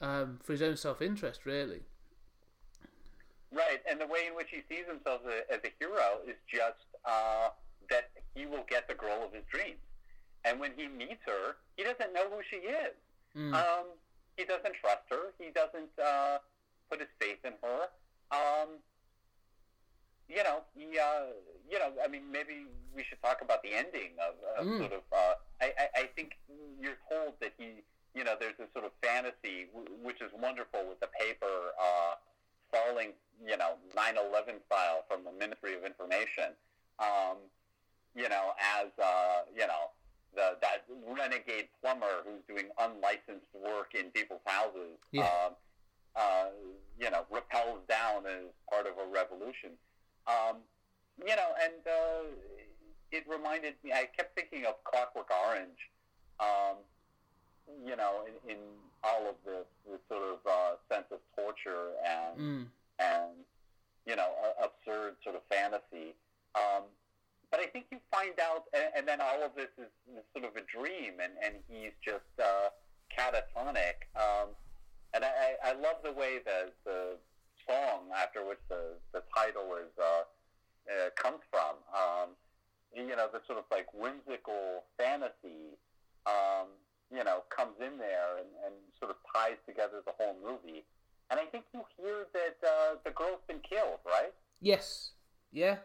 um, for his own self interest, really. Right, and the way in which he sees himself as a, as a hero is just uh, that he will get the girl of his dreams. And when he meets her, he doesn't know who she is. Um, he doesn't trust her. He doesn't uh, put his faith in her. Um, you know, he, uh, you know, I mean, maybe we should talk about the ending of, of Mm. sort of. Uh, I, I, I think you're told that he, you know, there's this sort of fantasy, w- which is wonderful with the paper uh, falling, you know, 9/11 style from the Ministry of Information. Um, you know, as uh, you know, the that renegade plumber who's doing unlicensed work in people's houses. Yeah. Um, uh, you know, repels down as part of a revolution. Um, you know, and uh, it reminded me. I kept thinking of Clockwork Orange. Um, you know, in, in all of this, this sort of uh, sense of torture and Mm. and you know absurd sort of fantasy. Um, but I think you find out, and, and then all of this is, sort of a dream, and, and he's just uh, catatonic. Um, and I, I I love the way the the song after which the, the title is uh, uh, comes from. Um, you know, the sort of like whimsical fantasy, um, you know, comes in there and, and sort of ties together the whole movie. And I think you hear that uh, the girl's been killed, right? Yes. Yeah.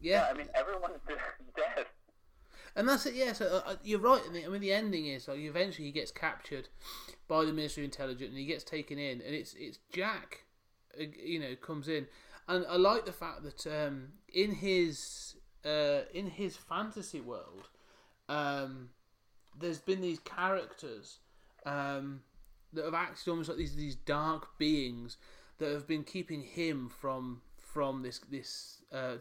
Yeah. I mean, everyone's dead. And that's it. Yeah. So uh, you're right. I mean, I mean, the ending is like eventually he gets captured by the Ministry of Intelligence and he gets taken in, and it's it's Jack, uh, you know, comes in, and I like the fact that um, in his uh, in his fantasy world, um, there's been these characters um, that have acted almost like these these dark beings that have been keeping him from from this this uh,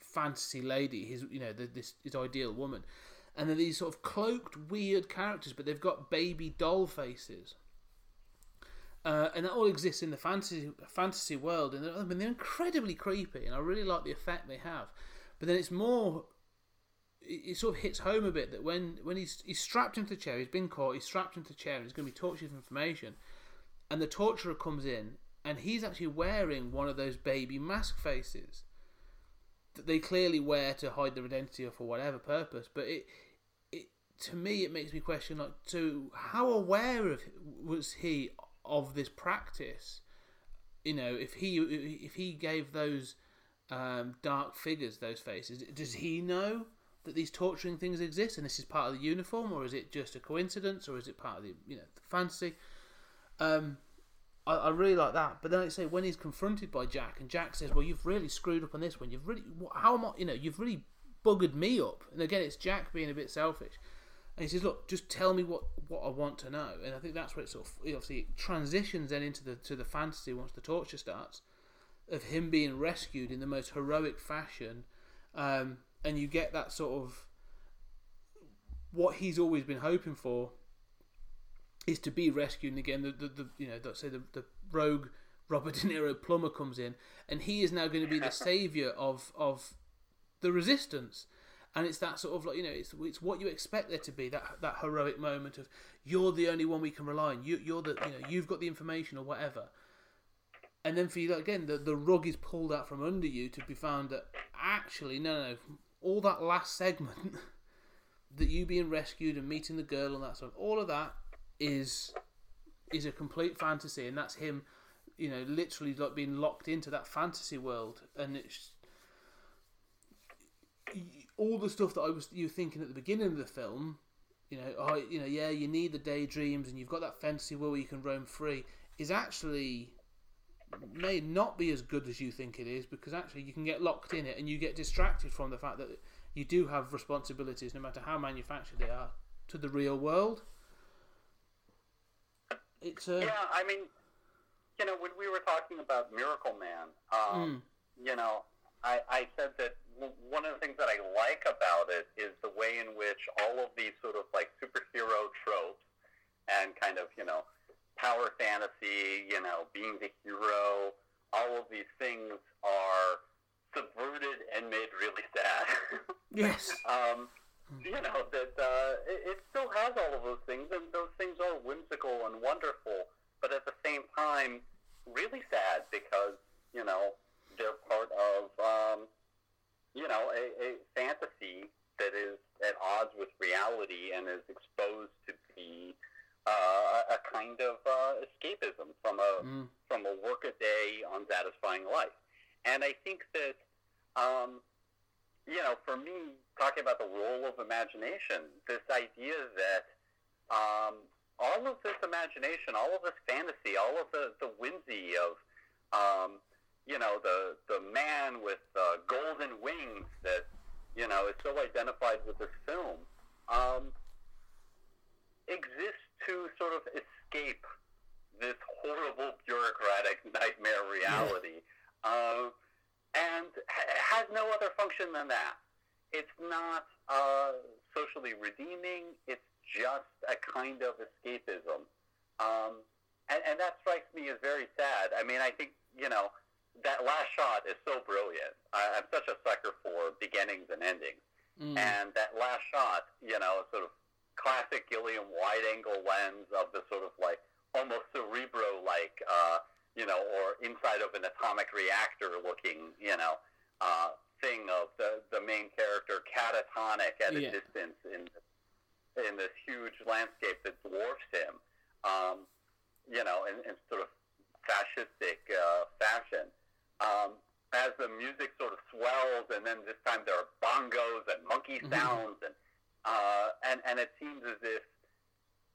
fantasy lady, his you know the, this his ideal woman, and they're these sort of cloaked weird characters, but they've got baby doll faces. Uh, and that all exists in the fantasy fantasy world, and they're, I mean they're incredibly creepy, and I really like the effect they have. But then it's more, it, it sort of hits home a bit that when when he's he's strapped into the chair, he's been caught, he's strapped into the chair, and he's going to be tortured for information, and the torturer comes in, and he's actually wearing one of those baby mask faces they clearly wear to hide their identity or for whatever purpose. But it, it to me, it makes me question like, so how aware of was he of this practice? You know, if he if he gave those um, dark figures those faces, does he know that these torturing things exist and this is part of the uniform, or is it just a coincidence, or is it part of the you know the fantasy? Um, I, I really like that. But then I say when he's confronted by Jack, and Jack says, "Well, you've really screwed up on this one. You've really, how am I? You know, you've really buggered me up." And again, it's Jack being a bit selfish, and he says, "Look, just tell me what, what I want to know." And I think that's where it sort of it obviously transitions then into the to the fantasy once the torture starts, of him being rescued in the most heroic fashion, um, and you get that sort of what he's always been hoping for is to be rescued. And again the, the, the you know let's say the, the rogue Robert De Niro plumber comes in and he is now going to be the savior of of the resistance. And it's that sort of like you know it's it's what you expect there to be that that heroic moment of you're the only one we can rely on. You you're the you know you've got the information or whatever. And then for you again the the rug is pulled out from under you to be found that actually no no, no. All that last segment that you being rescued and meeting the girl and that sort of all of that is is a complete fantasy and that's him you know literally like being locked into that fantasy world and it's all the stuff that I was you were thinking at the beginning of the film you know oh, you know yeah you need the daydreams and you've got that fantasy world where you can roam free is actually may not be as good as you think it is because actually you can get locked in it and you get distracted from the fact that you do have responsibilities no matter how manufactured they are to the real world it's a Yeah, I mean, you know, when we were talking about Miracle Man, um, you know, I, I said that one of the things that I like about it is the way in which all of these sort of like superhero tropes and kind of, you know, power fantasy, you know, being the hero, all of these things are subverted and made really sad. yes um, you know that uh, it, it still has all of those things, and those things are whimsical and wonderful, but at the same time, really sad because you know they're part of um, you know a, a fantasy that is at odds with reality and is exposed to be uh, a a kind of uh, escapism from a Mm. from a workaday, unsatisfying life. And I think that um, you know, for me, talking about the role of imagination, this idea that um, all of this imagination, all of this fantasy, all of the, the whimsy of, um, you know, the, the man with uh, golden wings that, you know, is so identified with this film, um, exists to sort of escape this horrible bureaucratic nightmare reality. Uh, and has no other function than that. It's not uh, socially redeeming. It's just a kind of escapism, um, and, and that strikes me as very sad. I mean, I think you know that last shot is so brilliant. I, I'm such a sucker for beginnings and endings, and that last shot, you know, sort of classic Gilliam wide-angle lens of the sort of like almost cerebro-like, uh, you know, or inside of an atomic reactor-looking, you know, uh, thing of the the main character catatonic at a Yeah. distance in in this huge landscape that dwarfs him, um, you know, in, in sort of fascistic uh, fashion. Um, as the music sort of swells, and then this time there are bongos and monkey sounds, and uh, and and it seems as if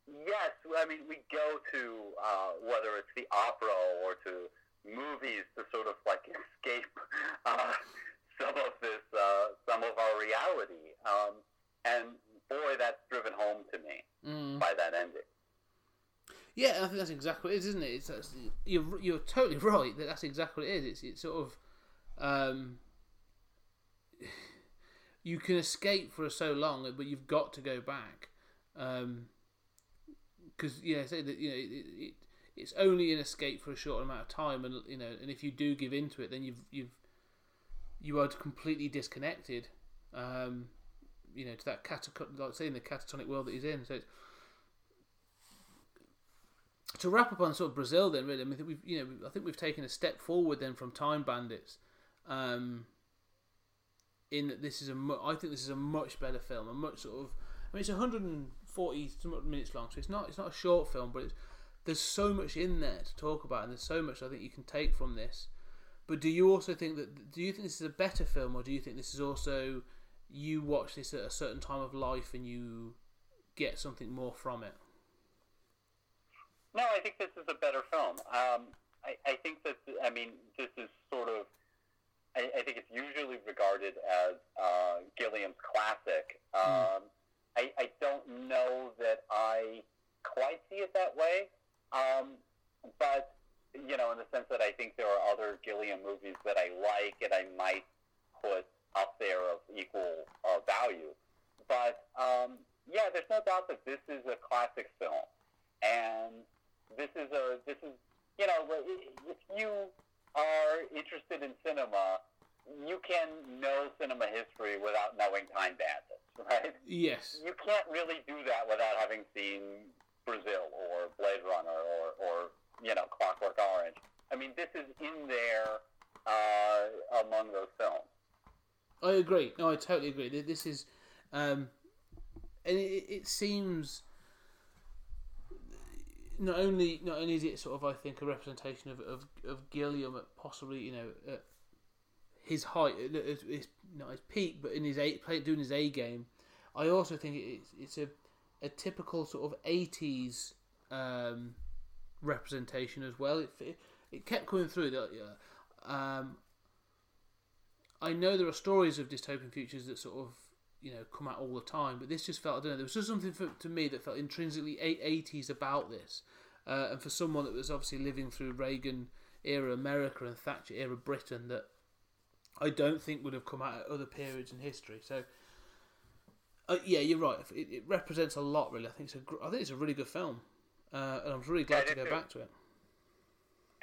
yes, I mean we go to uh, whether it's the opera or to movies to sort of like escape uh, some of this, uh, some of our reality, um, and boy, that's driven home to me Mm. by that ending. Yeah, I think that's exactly what it is, isn't it? It's, that's, you're you're totally right. That that's exactly what it is. It's it's sort of um, you can escape for so long, but you've got to go back. Because yeah, say that you know it, it, it's only an escape for a short amount of time, and you know, and if you do give into it, then you've you've you are completely disconnected. Um, you know, to that cataco- like saying the catatonic world that he's in. So to wrap up on sort of Brazil, then really, I mean, we've you know, I think we've taken a step forward then from Time Bandits. Um, in that this is a, mu- I think this is a much better film, a much sort of, I mean, it's 140 some odd minutes long, so it's not, it's not a short film, but it's, there's so much in there to talk about, and there's so much I think you can take from this. But do you also think that, do you think this is a better film, or do you think this is also, you watch this at a certain time of life and you get something more from it? No, I think this is a better film. Um, I, I think that I mean this is sort of. I, I think it's usually regarded as uh, Gilliam's classic. Um, I, I don't know that I quite see it that way, um, but you know, in the sense that I think there are other Gilliam movies that I like and I might put up there of equal uh, value. But um, yeah, there's no doubt that this is a classic film, and this is a this is you know if you are interested in cinema, you can know cinema history without knowing Time Bandits, right? Yes. You can't really do that without having seen Brazil or Blade Runner or, or you know Clockwork Orange. I mean, this is in there uh, among those films. I agree. No, I totally agree. This is, um, and it, it seems not only not only is it sort of I think a representation of of, of Gilliam at possibly you know at his height, not his peak, but in his A, play, doing his A game. I also think it's it's a a typical sort of eighties um, representation as well. It, it it kept coming through that. Uh, um, I know there are stories of dystopian futures that sort of you know come out all the time, but this just felt I don't know. There was just something for, to me that felt intrinsically eighties about this, uh, and for someone that was obviously living through Reagan era America and Thatcher era Britain, that I don't think would have come out at other periods in history. So. Uh, yeah, you're right. It, it represents a lot, really. I think it's a, gr- I think it's a really good film, uh, and I'm really glad Yeah, to go too. back to it.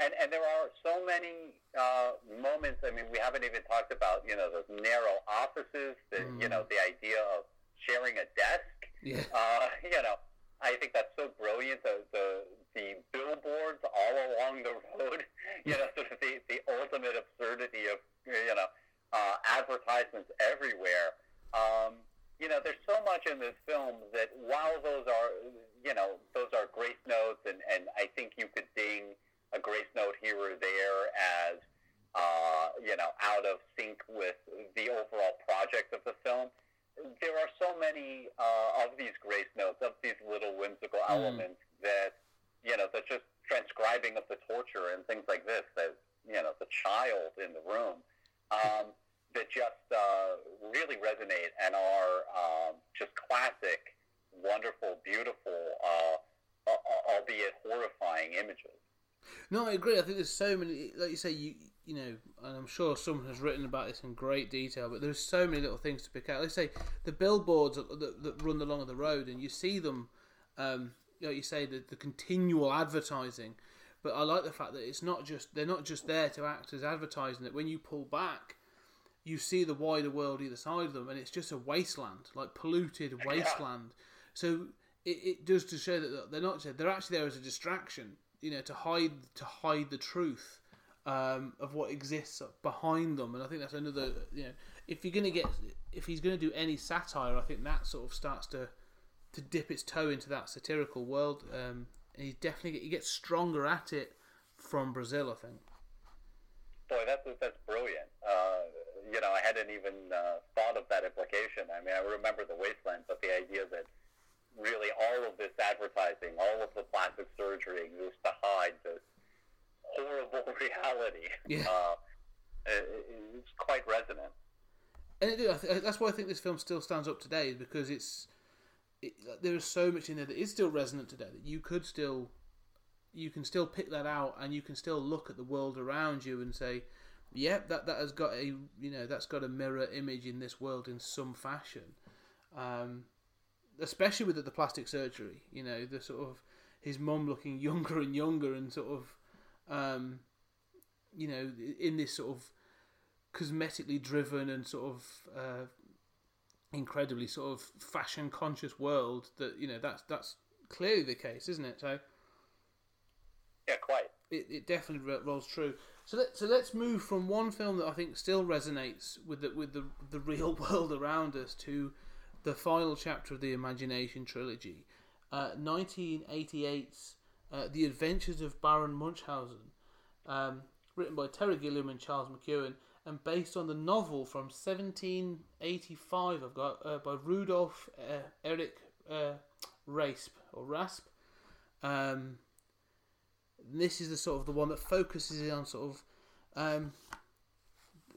And and there are so many uh, moments. I mean, we haven't even talked about you know those narrow offices. The you know the idea of sharing a desk. Yeah. Uh, you know, I think that's so brilliant. The the the billboards all along the road. You know, sort of the the ultimate absurdity of you know uh, advertisements everywhere. Um, you know, there's so much in this film that while those are you know those are grace notes, and and I think you could ding a grace note here or there as uh, you know out of sync with the overall project of the film there are so many uh, of these grace notes, of these little whimsical elements that, you know, that just transcribing of the torture and things like this, that, you know, the child in the room, um, that just uh, really resonate and are um, just classic, wonderful, beautiful, uh, albeit horrifying images. No, I agree. I think there's so many, like you say, you you know, and I'm sure someone has written about this in great detail. But there's so many little things to pick out. Like say, the billboards that, that, that run along the road, and you see them um, like you say, the, the continual advertising. But I like the fact that it's not just they're not just there to act as advertising. That when you pull back, you see the wider world either side of them, and it's just a wasteland, like polluted wasteland. So it, it does to show that they're not they're actually there as a distraction, you know, to hide to hide the truth um, of what exists behind them. And I think that's another, you know, if you're gonna get if he's gonna do any satire, I think that sort of starts to to dip its toe into that satirical world. Um, and he definitely he gets stronger at it from Brazil, I think. Boy, that's that's brilliant. Uh, you know, I hadn't even uh, thought of that implication. I mean, I remember the wasteland, but the idea that really all of this advertising, all of the plastic surgery exists to hide this horrible reality. Yeah. Uh, it, it's quite resonant. and it, I th- that's why I think this film still stands up today because it's it, there is so much in there that is still resonant today that you could still you can still pick that out and you can still look at the world around you and say yep that that has got a you know that's got a mirror image in this world in some fashion. Um, especially with the, the plastic surgery you know the sort of his mum looking younger and younger and sort of um, you know in this sort of cosmetically driven and sort of uh, incredibly sort of fashion conscious world that you know that's that's clearly the case, isn't it? So Yeah, quite. it, it definitely ro- rolls true. So let so let's move from one film that I think still resonates with the with the the real world around us to the final chapter of the Imagination trilogy, uh, 1988's uh, The Adventures of Baron Munchausen, um, written by Terry Gilliam and Charles McKeown, and based on the novel from 1785 I've got uh, by Rudolf uh, Eric uh, Rasp or Rasp. Um, this is the sort of the one that focuses on sort of um,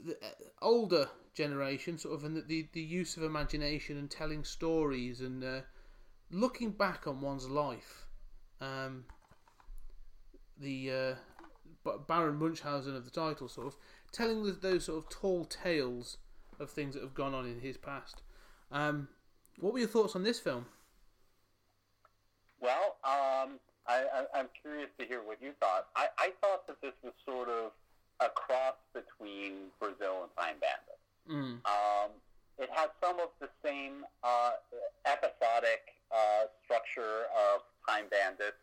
the uh, older generation, sort of, and the, the, use of imagination and telling stories and uh, looking back on one's life. Um, the uh, Baron Munchausen of the title, sort of telling th- those sort of tall tales of things that have gone on in his past. Um, what were your thoughts on this film? Well, um, I, I, I'm curious to hear what you thought. I, I thought that this was sort of a cross between Brazil and Time Bandit. Mm. Um, it has some of the same uh, episodic uh, structure of Time Bandit,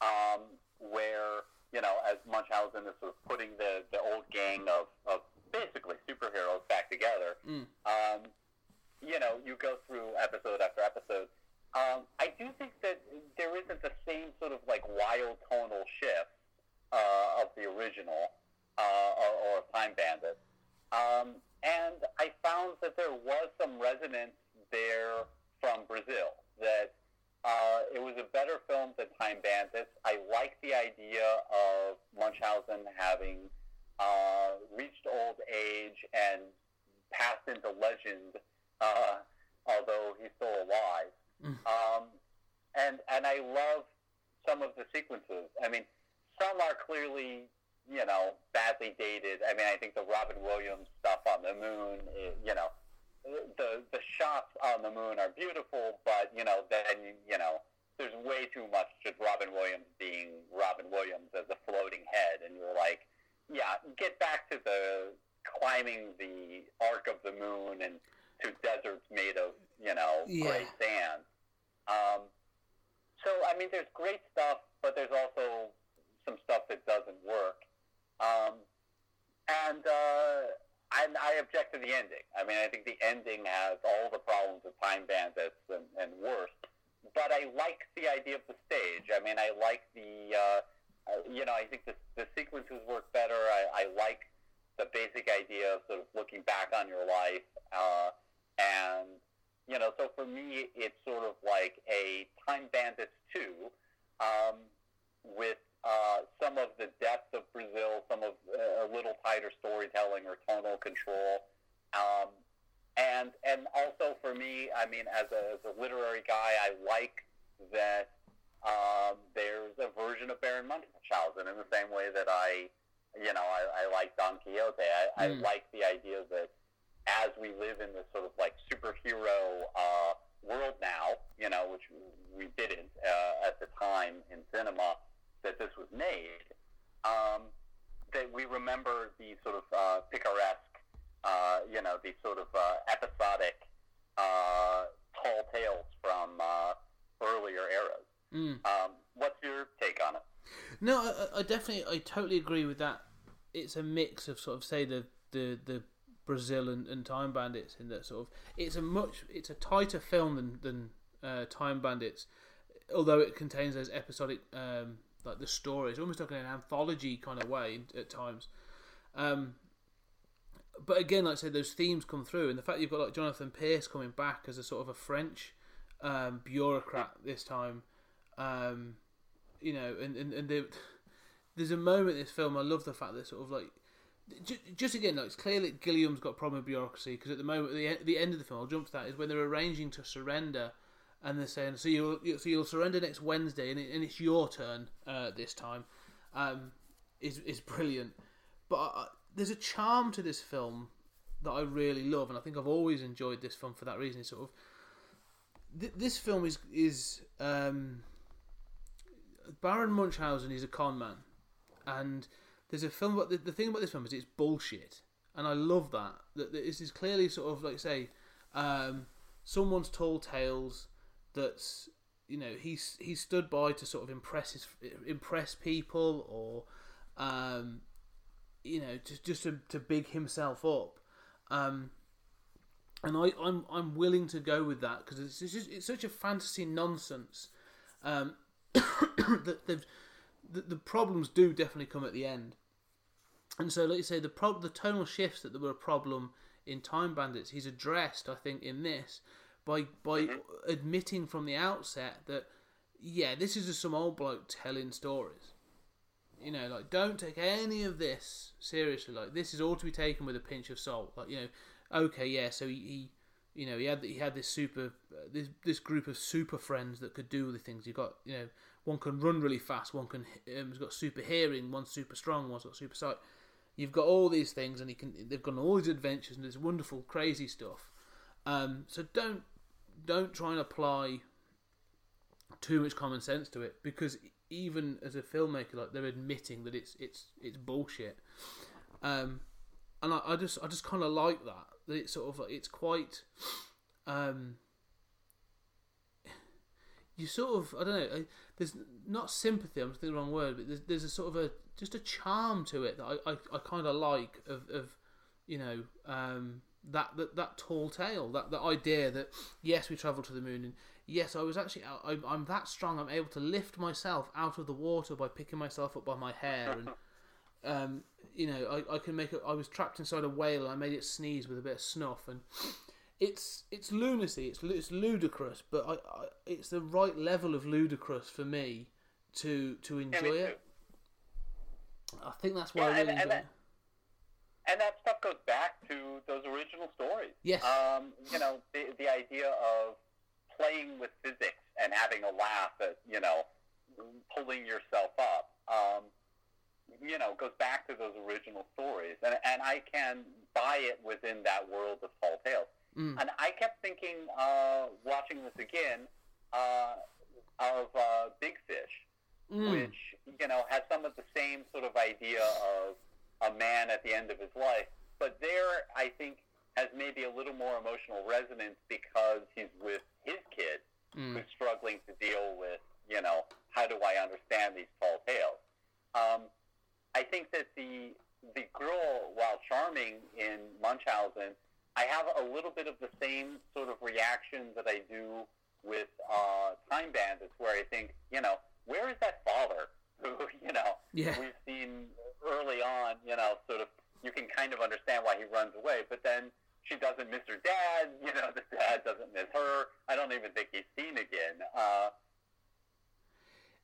um, where you know, as Munchausen is sort of putting the, the old gang of, of basically superheroes back together. Mm. Um, you know, you go through episode after episode. Um, I do think that there isn't the same sort of like wild tonal shift uh, of the original uh, or, or Time Bandit. Um, and I found that there was some resonance there from Brazil. That uh, it was a better film than Time Bandits. I like the idea of Munchausen having uh, reached old age and passed into legend, uh, although he's still alive. Um, and and I love some of the sequences. I mean, some are clearly you know badly dated. I mean, I think the Robin Williams stuff on the moon, is, you know, the the shots on the moon are beautiful, but you know then you know there's way too much just Robin Williams being Robin Williams as a floating head, and you're like, yeah, get back to the climbing the arc of the moon and to deserts made of you know Yeah. gray sand. Um, so I mean, there's great stuff, but there's also some stuff that doesn't work. Um, and uh, and I object to the ending. I mean, I think the ending has all the problems of Time Bandits and, and worse. But I like the idea of the stage. I mean, I like the, uh, uh, you know, I think the, the sequences work better. I, I like the basic idea of sort of looking back on your life. Uh, and, you know, so for me, it's sort of like a Time Bandits 2 um, with uh, some of the depth of Brazil, some of uh, a little tighter storytelling or tonal control. Um, and and also for me, I mean, as a, as a literary guy, I like that um, there's a version of Baron Munchausen in the same way that I, you know, I, I like Don Quixote. I, I Mm. like the idea that as we live in this sort of like superhero uh, world now, you know, which we didn't, uh, at the time in cinema that this was made, um, that we remember the sort of uh, picaresque, uh, you know, the sort of uh, episodic uh, tall tales from uh, earlier eras. Mm. Um, what's your take on it? No, I, I definitely, I totally agree with that. It's a mix of sort of say the the the Brazil and, and Time Bandits in that sort of. It's a much, it's a tighter film than than uh, Time Bandits, although it contains those episodic um, like the stories, it's almost like an anthology kind of way at times. Um, but again, like I said, those themes come through, and the fact you've got like Jonathan Pryce coming back as a sort of a French um, bureaucrat this time, um, you know, and and, and they, there's a moment in this film. I love the fact that sort of like. ju- Just again, like it's clear that Gilliam's got a problem with bureaucracy because at the moment, the, the end of the film, I'll jump to that, is when they're arranging to surrender, and they're saying, "So you'll you- so you'll surrender next Wednesday, and, it, and it's your turn uh, this time." Um, is is brilliant, but I- there's a charm to this film that I really love, and I think I've always enjoyed this film for that reason. It's sort of th- this film is is um, Baron Munchausen is a con man, and there's a film. The, the thing about this film is it's bullshit, and I love that. That that this is clearly sort of like say, um, someone's tall tales. That's you know he's he stood by to sort of impress his impress people or um, you know just just to, to big himself up. Um, and I, I'm I'm willing to go with that because it's, it's just it's such a fantasy nonsense um, that the the problems do definitely come at the end. And so, like you say, the prob- the tonal shifts that were a problem in Time Bandits, he's addressed, I think, in this by by admitting from the outset that yeah, this is just some old bloke telling stories. You know, like don't take any of this seriously. Like this is all to be taken with a pinch of salt. Like you know, okay, yeah. So he, he you know, he had he had this super uh, this this group of super friends that could do the things. You got you know, one can run really fast, one can um, has got super hearing, one's super strong, one's got super sight. You've got all these things, and he can they've gone all these adventures and this wonderful, crazy stuff. Um, so don't don't try and apply too much common sense to it because even as a filmmaker, like they're admitting that it's it's it's bullshit. Um, and I, I just I just kind of like that that it's sort of it's quite um you sort of I don't know there's not sympathy I'm thinking the wrong word but there's, there's a sort of a just a charm to it that I, I, I kind of like of, of you know um that, that that tall tale that the idea that yes we travel to the moon and yes I was actually I, I'm that strong I'm able to lift myself out of the water by picking myself up by my hair and um, you know, I, I can make it. I was trapped inside a whale, and I made it sneeze with a bit of snuff, and it's it's lunacy. It's it's ludicrous, but I, I it's the right level of ludicrous for me to to Yeah, enjoy me it. I think that's why Yeah, I really and- and enjoy that- it. And that stuff goes back to those original stories. Yes. Um, you know, the, the idea of playing with physics and having a laugh at, you know, pulling yourself up, um, you know, goes back to those original stories. And, and I can buy it within that world of tall tales. Mm. And I kept thinking, uh, watching this again, uh, of uh, Big Fish Mm. which you know has some of the same sort of idea of a man at the end of his life, but there I think has maybe a little more emotional resonance because he's with his kid Mm. who's struggling to deal with you know how do I understand these tall tales. Um, I think that the the girl, while charming in Munchausen, I have a little bit of the same sort of reaction that I do with uh, Time Bandits, where I think, you know, where is that father who, you know, Yeah. we've seen early on, you know, sort of, you can kind of understand why he runs away, but then she doesn't miss her dad, you know, the dad doesn't miss her. I don't even think he's seen again. Uh,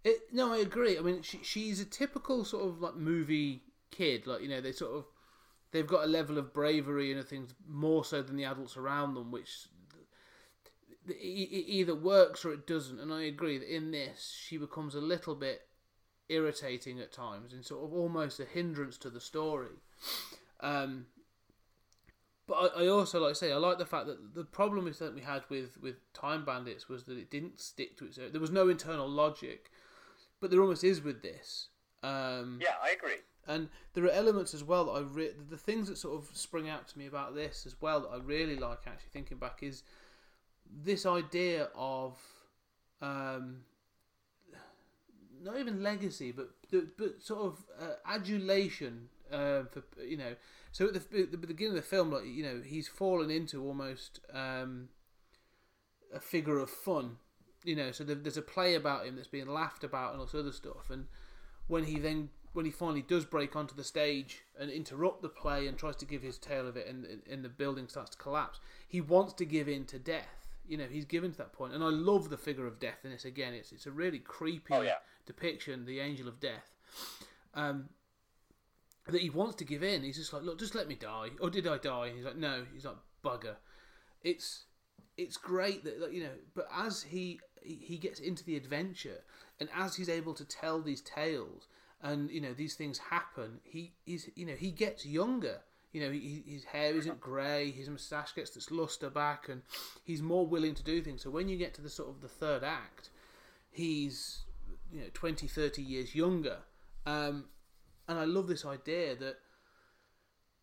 It, no, I agree. I mean, she, she's a typical sort of like movie kid. Like you know, they sort of they've got a level of bravery and things more so than the adults around them, which it, it either works or it doesn't. And I agree that in this, she becomes a little bit irritating at times and sort of almost a hindrance to the story. Um, but I, I also like to say I like the fact that the problem is that we had with with Time Bandits was that it didn't stick to its. There was no internal logic. but there almost is with this. Um, Yeah, I agree. and there are elements as well that I re- the things that sort of spring out to me about this as well that I really like actually thinking back is this idea of um, not even legacy but but sort of uh, adulation uh, for you know so at the, at the beginning of the film like you know he's fallen into almost um, a figure of fun you know so there, there's a play about him that's being laughed about and all this other stuff and when he then when he finally does break onto the stage and interrupt the play and tries to give his tale of it and, and the building starts to collapse he wants to give in to death you know he's given to that point. And i love the figure of death in this. Again it's it's a really creepy Oh, yeah. depiction the angel of death um that he wants to give in. He's just like look just let me die. Or did i die? He's like no. He's like bugger. It's it's great that you know but as he he gets into the adventure and as he's able to tell these tales and you know these things happen he is you know he gets younger you know he, his hair isn't grey his moustache gets this luster back and he's more willing to do things so when you get to the sort of the third act he's you know 20 30 years younger um, and i love this idea that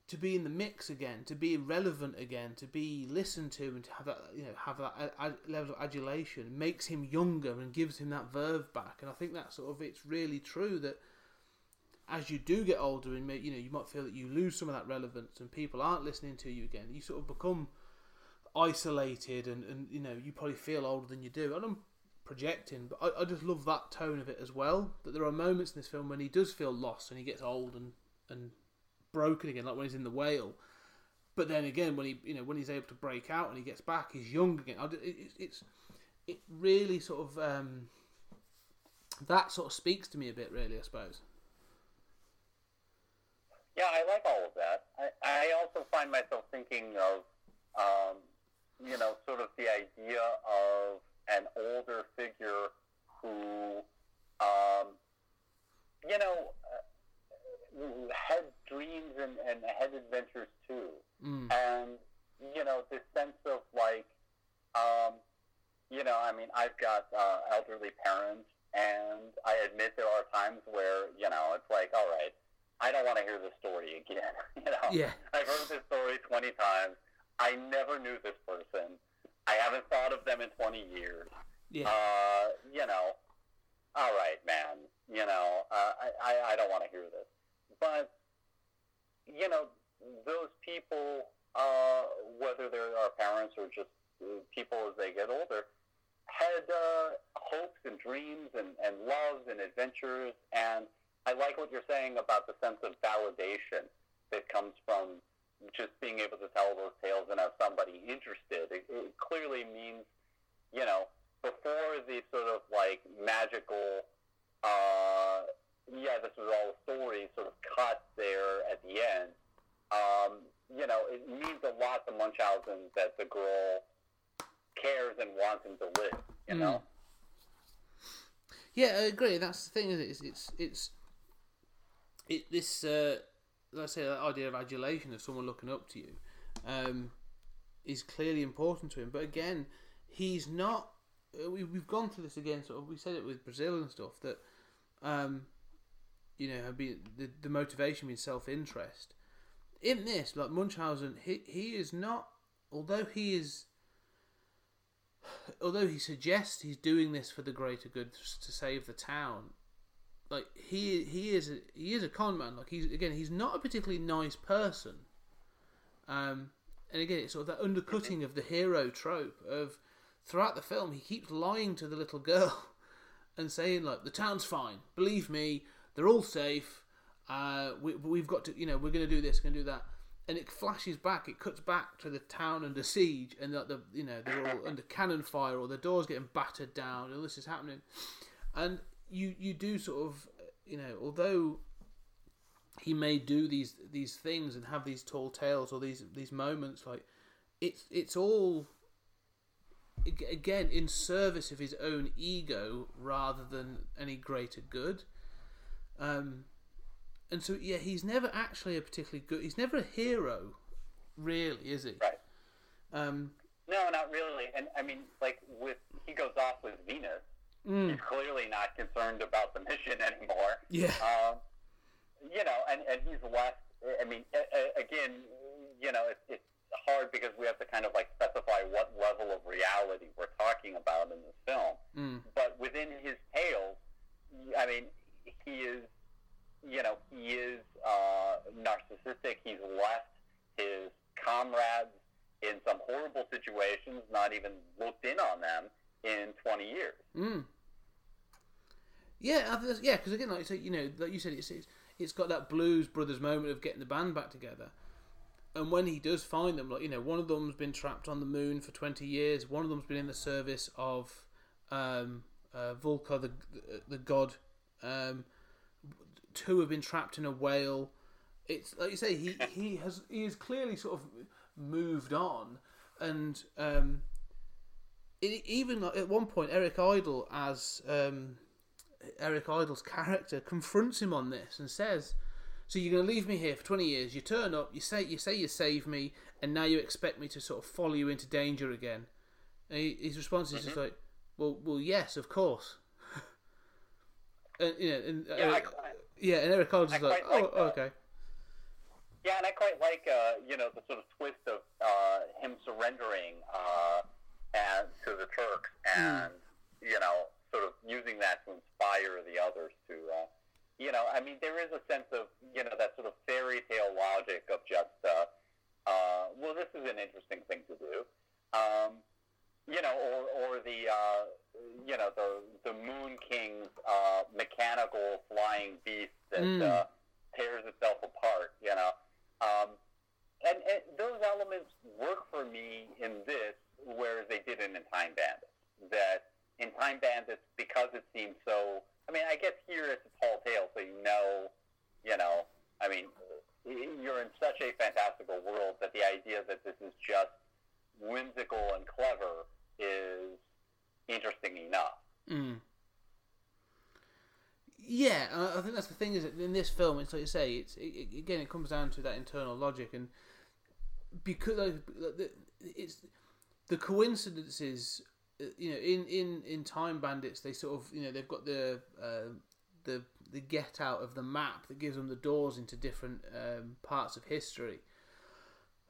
to be in the mix again, to be relevant again, to be listened to, and to have that you know have that a- a- level of adulation makes him younger and gives him that verve back. And I think that sort of it's really true that as you do get older and you know you might feel that you lose some of that relevance and people aren't listening to you again. You sort of become isolated and, and you know you probably feel older than you do. And I'm projecting, but I, I just love that tone of it as well. That there are moments in this film when he does feel lost and he gets old and and broken again, like when he's in the whale. But then again, when he you know when he's able to break out and he gets back, he's young again. I it- it's it really sort of um, that sort of speaks to me a bit, really. I suppose. Yeah, I like all of that. I, I also find myself thinking of, um, you know, sort of the idea of an older figure who, um, you know, uh, had dreams and, and had adventures too. Mm. And, you know, this sense of like, um, you know, I mean, I've got uh, elderly parents, and I admit there are times where, you know, it's like, all right, I don't want to hear this story again. you know, Yeah. I've heard this story 20 times. I never knew this person. I haven't thought of them in 20 years. Yeah. Uh, you know, all right, man. You know, uh, I, I, I don't want to hear this. But, you know, those people, uh, whether they're our parents or just uh, people as they get older, had uh, hopes and dreams and, and loves and adventures. And I like what you're saying about the sense of validation that comes from just being able to tell those tales and have somebody interested. It, it clearly means, you know, before the sort of like magical, uh, yeah, this was all a story sort of cut there at the end. Um, you know, it means a lot to Munchausen that the girl cares and wants him to live. You know. Yeah, I agree. That's the thing. Is it? It's it's it's it, this. Uh, let's say that idea of adulation of someone looking up to you um, is clearly important to him. But again, he's not. uh, We we've gone through this again. Sort of. We said it with Brazil and stuff that, um, you know, been the the motivation being self interest. In this, like Munchausen, he he is not. Although he is although he suggests he's doing this for the greater good to save the town, like he he is a, he is a con man. Like he's again he's not a particularly nice person. Um, and again it's sort of that undercutting of the hero trope of throughout the film he keeps lying to the little girl and saying like the town's fine, believe me, they're all safe. Uh, we, we've got to you know we're going to do this, going to do that. And it flashes back. It cuts back to the town under siege, and that the you know they're all under cannon fire, or the doors getting battered down, and this is happening and you you do sort of you know although he may do these these things and have these tall tales or these these moments like it's it's all again in service of his own ego rather than any greater good um and so yeah he's never actually a particularly good he's never a hero really is he Right. um No, not really. And I mean, like with he goes off with Venus, He's clearly not concerned about the mission anymore. Yeah. Um, you know, and, and he's left. I mean, a- a- again, you know, it's, it's hard because we have to kind of like specify what level of reality we're talking about in this film. Mm. But within his tales, I mean, he is, you know, he is uh, narcissistic. He's left his comrades in some horrible situations, not even looked in on them in 20 years. Mm. Yeah, I yeah, because again, like you say, you know, like you said, it's, it's it's got that Blues Brothers moment of getting the band back together. And when he does find them, like you know, one of them's been trapped on the moon for twenty years. One of them's been in the service of um, uh, Vulcan, the the god. Um, two have been trapped in a whale. It's like you say, he he has he has clearly sort of moved on, and um, it, even like, at one point, Eric Idle as um, Eric Idle's character confronts him on this and says, "So you're going to leave me here for 20 years? You turn up, you say you say you saved me, and now you expect me to sort of follow you into danger again." And he, his response is just like, "Well, well, yes, of course." and you know, and, Yeah, I, Eric, yeah, and Eric Idle's like, "Oh, okay." Yeah, and I quite like uh, you know the sort of twist of uh, him surrendering uh, and to the Turks, and you know, sort of using that to inspire the others to, uh, you know, I mean, there is a sense of you know that sort of fairy tale logic of just, uh, uh, well, this is an interesting thing to do, um, you know, or or the uh, you know the the Moon King's uh, mechanical flying beast that. Mm. Uh, tears itself apart, you know. Um, and, and those elements work for me in this, whereas they didn't in Time Bandits. That in Time Bandits, because it seems so. I mean, I guess here it's a tall tale, so you know, you know. I mean, you're in such a fantastical world that the idea that this is just whimsical and clever is interesting enough. Mm. Yeah, I think that's the thing. Is in this film, it's like you say, it's it, again, it comes down to that internal logic, and because it's the coincidences. Uh, You know, in, in, in Time Bandits, they sort of you know they've got the uh, the the get out of the map that gives them the doors into different um, parts of history,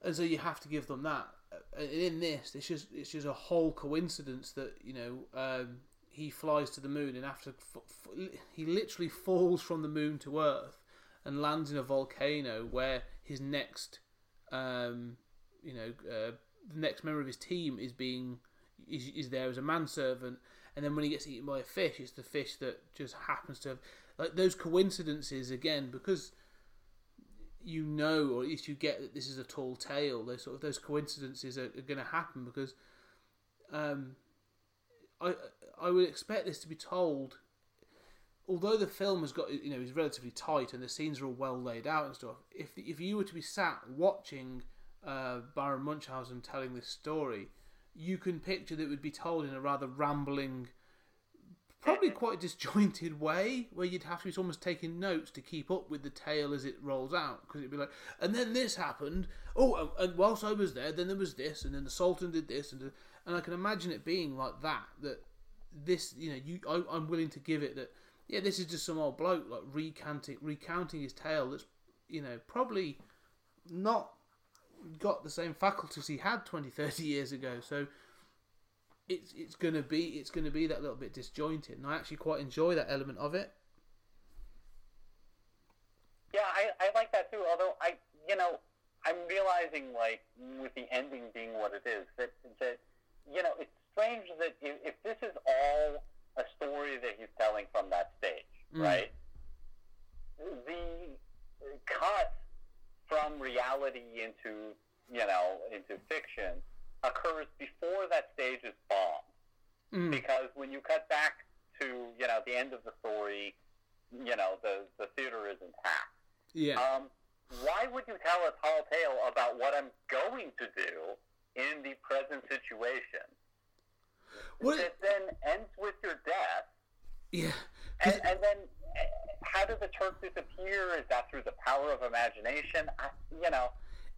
and so you have to give them that. Uh, And in this, it's just it's just a whole coincidence that you know um, he flies to the moon and after f- f- he literally falls from the moon to Earth and lands in a volcano where his next um, you know uh, the next member of his team is being is, there as a manservant and then when he gets eaten by a fish it's the fish that just happens to have like those coincidences again because you know, or at least you get that this is a tall tale. Those sort of those coincidences are, are going to happen because um, I I would expect this to be told. Although the film has got you know is relatively tight and the scenes are all well laid out and stuff. If if you were to be sat watching uh, Baron Munchausen telling this story, you can picture that it would be told in a rather rambling probably quite disjointed way where you'd have to be almost taking notes to keep up with the tale as it rolls out because it'd be like and then this happened. Oh and- whilst i was there then there was this and then the sultan did this and and i can imagine it being like that that this you know you I, i'm willing to give it that yeah this is just some old bloke like recanting recounting his tale that's you know probably not got the same faculties he had 20 30 years ago so it's it's gonna be it's gonna be that little bit disjointed, and I actually quite enjoy that element of it. Yeah, I, I like that too. Although I, you know, I'm realizing like with the ending being what it is that that you know it's strange that if, if this is all a story that he's telling from that stage, Mm. right? The cut from reality into you know into fiction occurs before that stage is bombed Mm. because when you cut back to you know the end of the story, you know the the theater is intact. Yeah, Um, why would you tell a tall tale about what I'm going to do in the present situation well, that then ends with your death? yeah, And, and then, eh, how does the Turk disappear? Is that through the power of imagination? I, you know,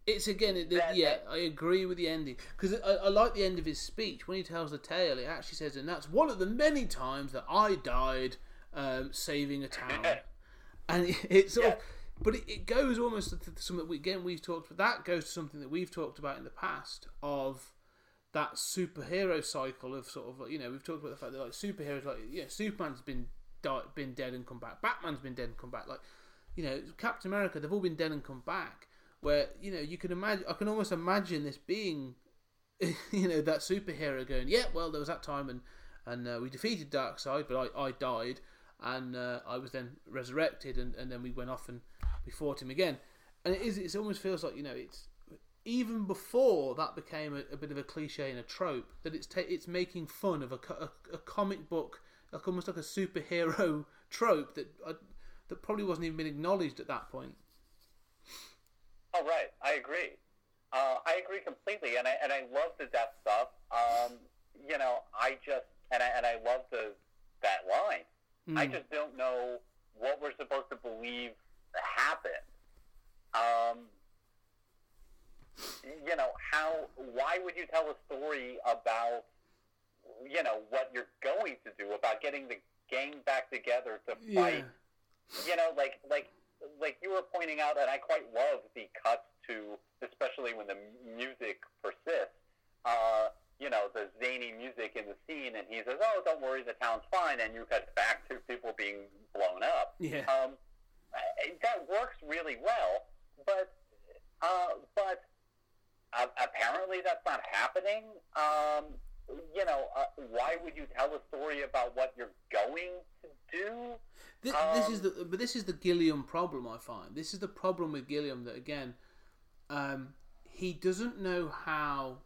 It's again, it, That- yeah, that- I agree with the ending because I, I like the end of his speech when he tells the tale. It actually says, and that's one of the many times that I died um, saving a town, and it, it's sort of, but it, it goes almost to something we, again we've talked. But that goes to something that we've talked about in the past of that superhero cycle of sort of you know we've talked about the fact that like superheroes like you know Superman's been died, been dead and come back, Batman's been dead and come back, like you know Captain America they've all been dead and come back. Where you know you can imagine, I can almost imagine this being, you know, that superhero going, yeah, well there was that time and and uh, we defeated Darkseid, but I, I died and uh, I was then resurrected and, and then we went off and we fought him again. And it is, it almost feels like you know it's even before that became a, a bit of a cliche and a trope that it's ta- it's making fun of a, a, a comic book like almost like a superhero trope that uh, that probably wasn't even been acknowledged at that point. Oh, right. I agree. Uh, I agree completely, and I and I love the death stuff. Um, you know, I just and I and I love the that line. I just don't know what we're supposed to believe happened. Um, you know, how? Why would you tell a story about you know what you're going to do about getting the gang back together to fight? you know, like like like you were pointing out, and I quite love the cuts to, especially when the music persists. Uh, you know, the zany music in the scene, and he says, "Oh, don't worry, the town's fine," and you cut back to people being blown up. Yeah. Um, that works really well, but uh, but uh, apparently that's not happening. Um, you know, uh, why would you tell a story about what you're going to do? This, this is the but this is the Gilliam problem. I find this is the problem with Gilliam that again, um, he doesn't know how.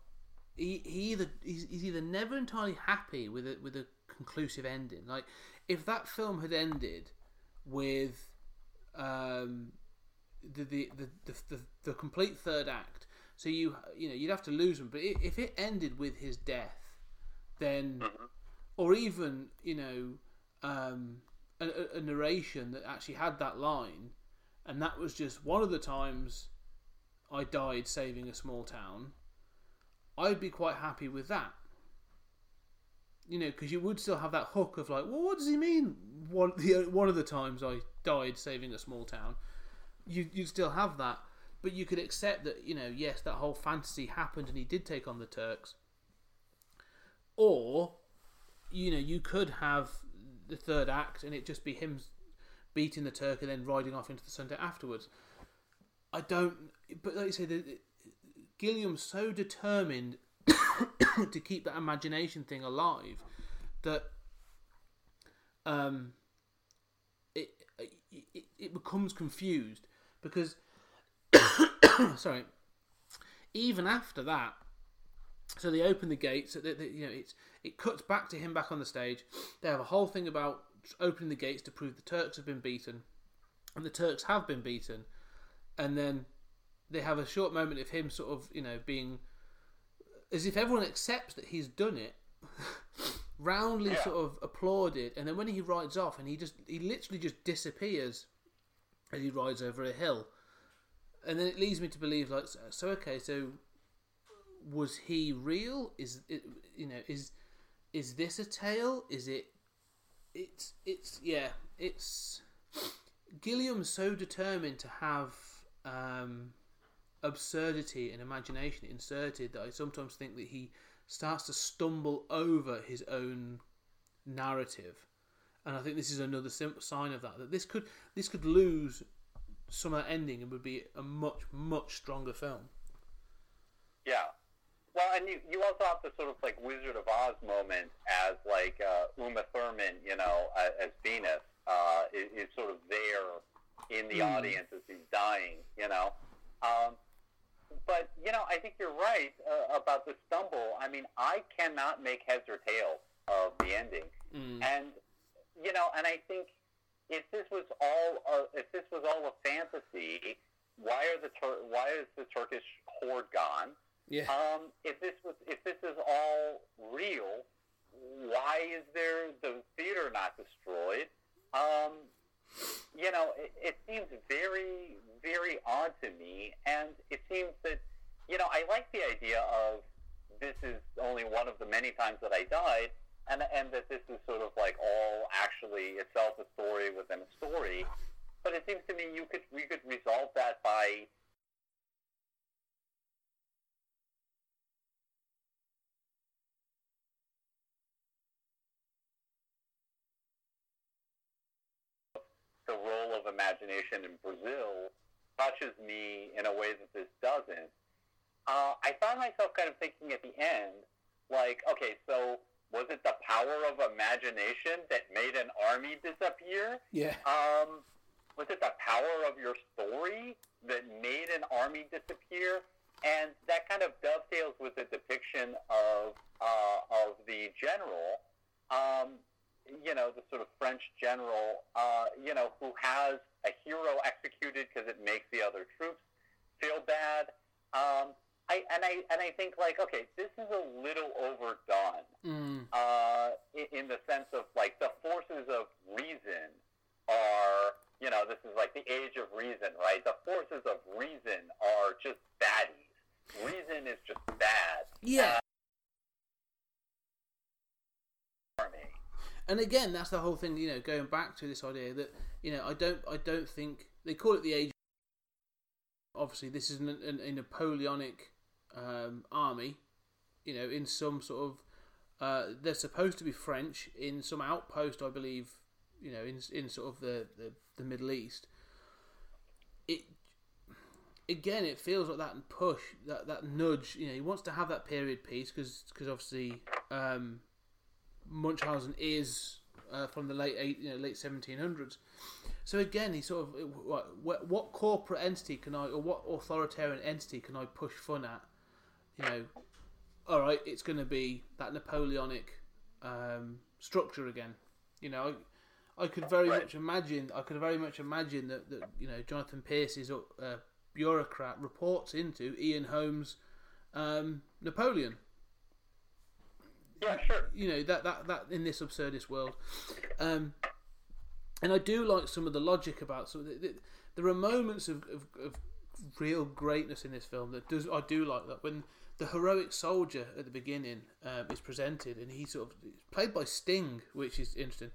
He, he either he's, he's either never entirely happy with it with a conclusive ending. Like if that film had ended with um, the, the, the, the, the, the complete third act, so you you know you'd have to lose him. But if it ended with his death, then or even you know um, a, a- a narration that actually had that line, and that was just one of the times I died saving a small town. I'd be quite happy with that. You know, because you would still have that hook of like, well, what does he mean? One the one of the times I died saving a small town, you you still have that, but you could accept that you know, yes, that whole fantasy happened and he did take on the Turks. Or, you know, you could have the third act and it just be him beating the Turk and then riding off into the sunset afterwards. I don't, but like you say, the, Gilliam's so determined to keep that imagination thing alive that um, it, it it becomes confused because sorry, even after that, so they open the gates. They, they, you know, it's it cuts back to him back on the stage. They have a whole thing about opening the gates to prove the Turks have been beaten, and the Turks have been beaten. And then they have a short moment of him sort of, you know, being as if everyone accepts that he's done it, roundly Yeah. sort of applauded. And then when he rides off, and he just he literally just disappears as he rides over a hill. And then it leads me to believe, like, so, so okay, so was he real? Is it, you know, is is this a tale? Is it? It's it's yeah, it's Gilliam's so determined to have um, absurdity and imagination inserted that I sometimes think that he starts to stumble over his own narrative, and I think this is another sign of that. That this could this could lose some of that ending and would be a much much stronger film. Yeah. Well, and you, you also have the sort of like Wizard of Oz moment as like uh, Uma Thurman, you know, as, as Venus, uh, is, is sort of there in the audience as he's dying, you know. Um, but you know, I think you're right uh, about the stumble. I mean, I cannot make heads or tails of the ending, and you know, and I think if this was all uh, if this was all a fantasy, why are the Tur- why is the Turkish horde gone? Yeah. Um, if this was, if this is all real, why is there the theater not destroyed? Um, you know, it, it seems very, very odd to me, and it seems that, you know, I like the idea of this is only one of the many times that I died, and and that this is sort of like all actually itself a story within a story. But it seems to me you could we could resolve that by the role of imagination in Brazil touches me in a way that this doesn't. Uh, I found myself kind of thinking at the end, like, okay, so was it the power of imagination that made an army disappear? Yeah. Um, was it the power of your story that made an army disappear? And that kind of dovetails with the depiction of uh, of the general, um, you know, the sort of French general, uh, you know, who has a hero executed because it makes the other troops feel bad. Um, I and I and I think like, okay, this is a little overdone Mm. uh, in, in the sense of like the forces of reason are, you know, this is like the age of reason, right? The forces of reason are just baddies. Reason is just bad. Yeah. Army. And again, that's the whole thing. You know, going back to this idea that you know, I don't, I don't think they call it the age. Obviously, this is an, an, a Napoleonic um, army. You know, in some sort of, uh, they're supposed to be French in some outpost, I believe. You know, in in sort of the the, the Middle East. It again, it feels like that push, that that nudge. You know, he wants to have that period piece because because obviously. Um, Munchausen is uh, from the late eight, you know, late seventeen hundreds. So again, he sort of what, what what corporate entity can I or what authoritarian entity can I push fun at? You know, all right, it's going to be that Napoleonic um, structure again. You know, I, I could very Right. much imagine. I could very much imagine that, that you know Jonathan Pryce's uh, bureaucrat reports into Ian Holm's um, Napoleon Yeah, sure. you know that that that in this absurdist world. Um and i do like some of the logic about some the, the, there are moments of, of, of real greatness in this film that does i do like that. When the heroic soldier at the beginning um, is presented and he sort of played by Sting which is interesting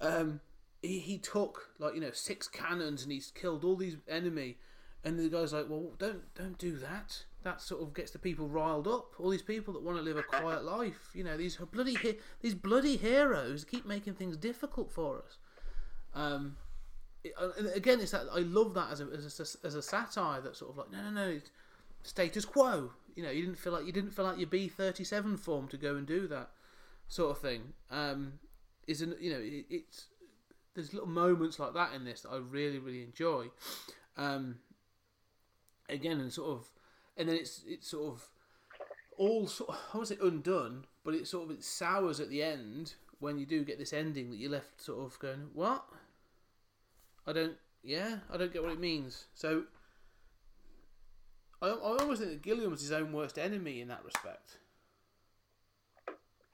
um he, he took like you know six cannons and he's killed all these enemy. And the guy's like well don't don't do that that sort of gets the people riled up. All these people that want to live a quiet life you know these bloody he- these bloody heroes keep making things difficult for us. Um it- again it's that i love that as a, as a as a satire that sort of like no no no status quo. You know you didn't feel like you didn't fill out your b37 form to go and do that sort of thing. Um isn't you know it, it's there's little moments like that in this that I really really enjoy. Um, again, and sort of, and then it's it's sort of all sort. Of, I won't say undone, but it sort of it sours at the end when you do get this ending that you're left sort of going, what? I don't. Yeah, I don't get what it means. So. I, I almost think that Gilliam was his own worst enemy in that respect.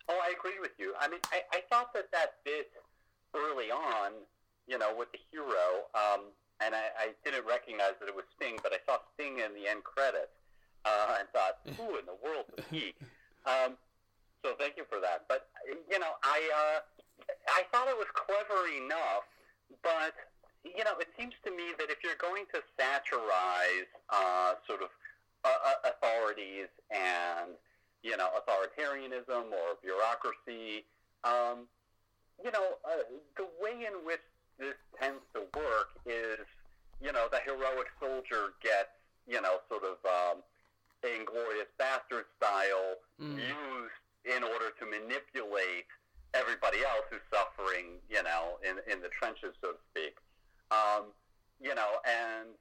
Oh, I agree with you. I mean, I, I thought that that bit early on, you know, with the hero, um, and I, I didn't recognize that it was Sting, but I saw Sting in the end credits, uh, and thought, who in the world is he? Um, so thank you for that. But you know, I uh, I thought it was clever enough, but you know, it seems to me that if you're going to satirize uh, sort of uh, uh, authorities and you know authoritarianism or bureaucracy, um, you know, uh, the way in which this tends to work is, you know, the heroic soldier gets, you know, sort of um, inglorious bastard style used in order to manipulate everybody else who's suffering, you know, in in the trenches, so to speak. Um, you know, and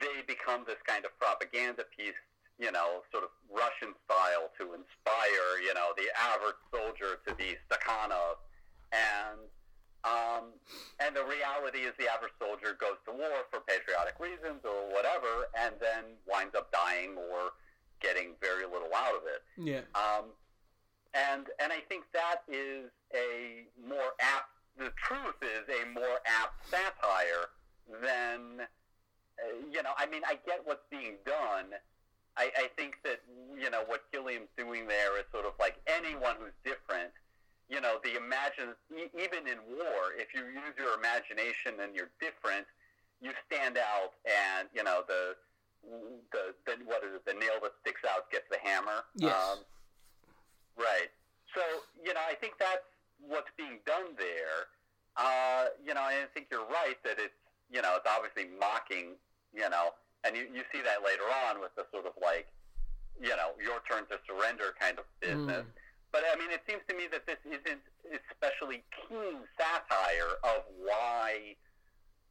they become this kind of propaganda piece, you know, sort of Russian style to inspire, you know, the average soldier to be Stakhanov. And um, and the reality is the average soldier goes to war for patriotic reasons or whatever, and then winds up dying or getting very little out of it. Yeah. Um, and and I think that is a more apt. The truth is a more apt satire than uh, you know. I mean, I get what's being done. I, I think that you know what Gilliam's doing there is sort of like anyone who's different you know, the imagine even in war, if you use your imagination and you're different, you stand out, and you know the the, the what is it? The nail that sticks out gets the hammer. Yes. Um, right. So you know, I think that's what's being done there. Uh, you know, I think you're right that it's you know it's obviously mocking you know, and you you see that later on with the sort of like you know your turn to surrender kind of business. But I mean, it seems to me that this isn't especially keen satire of why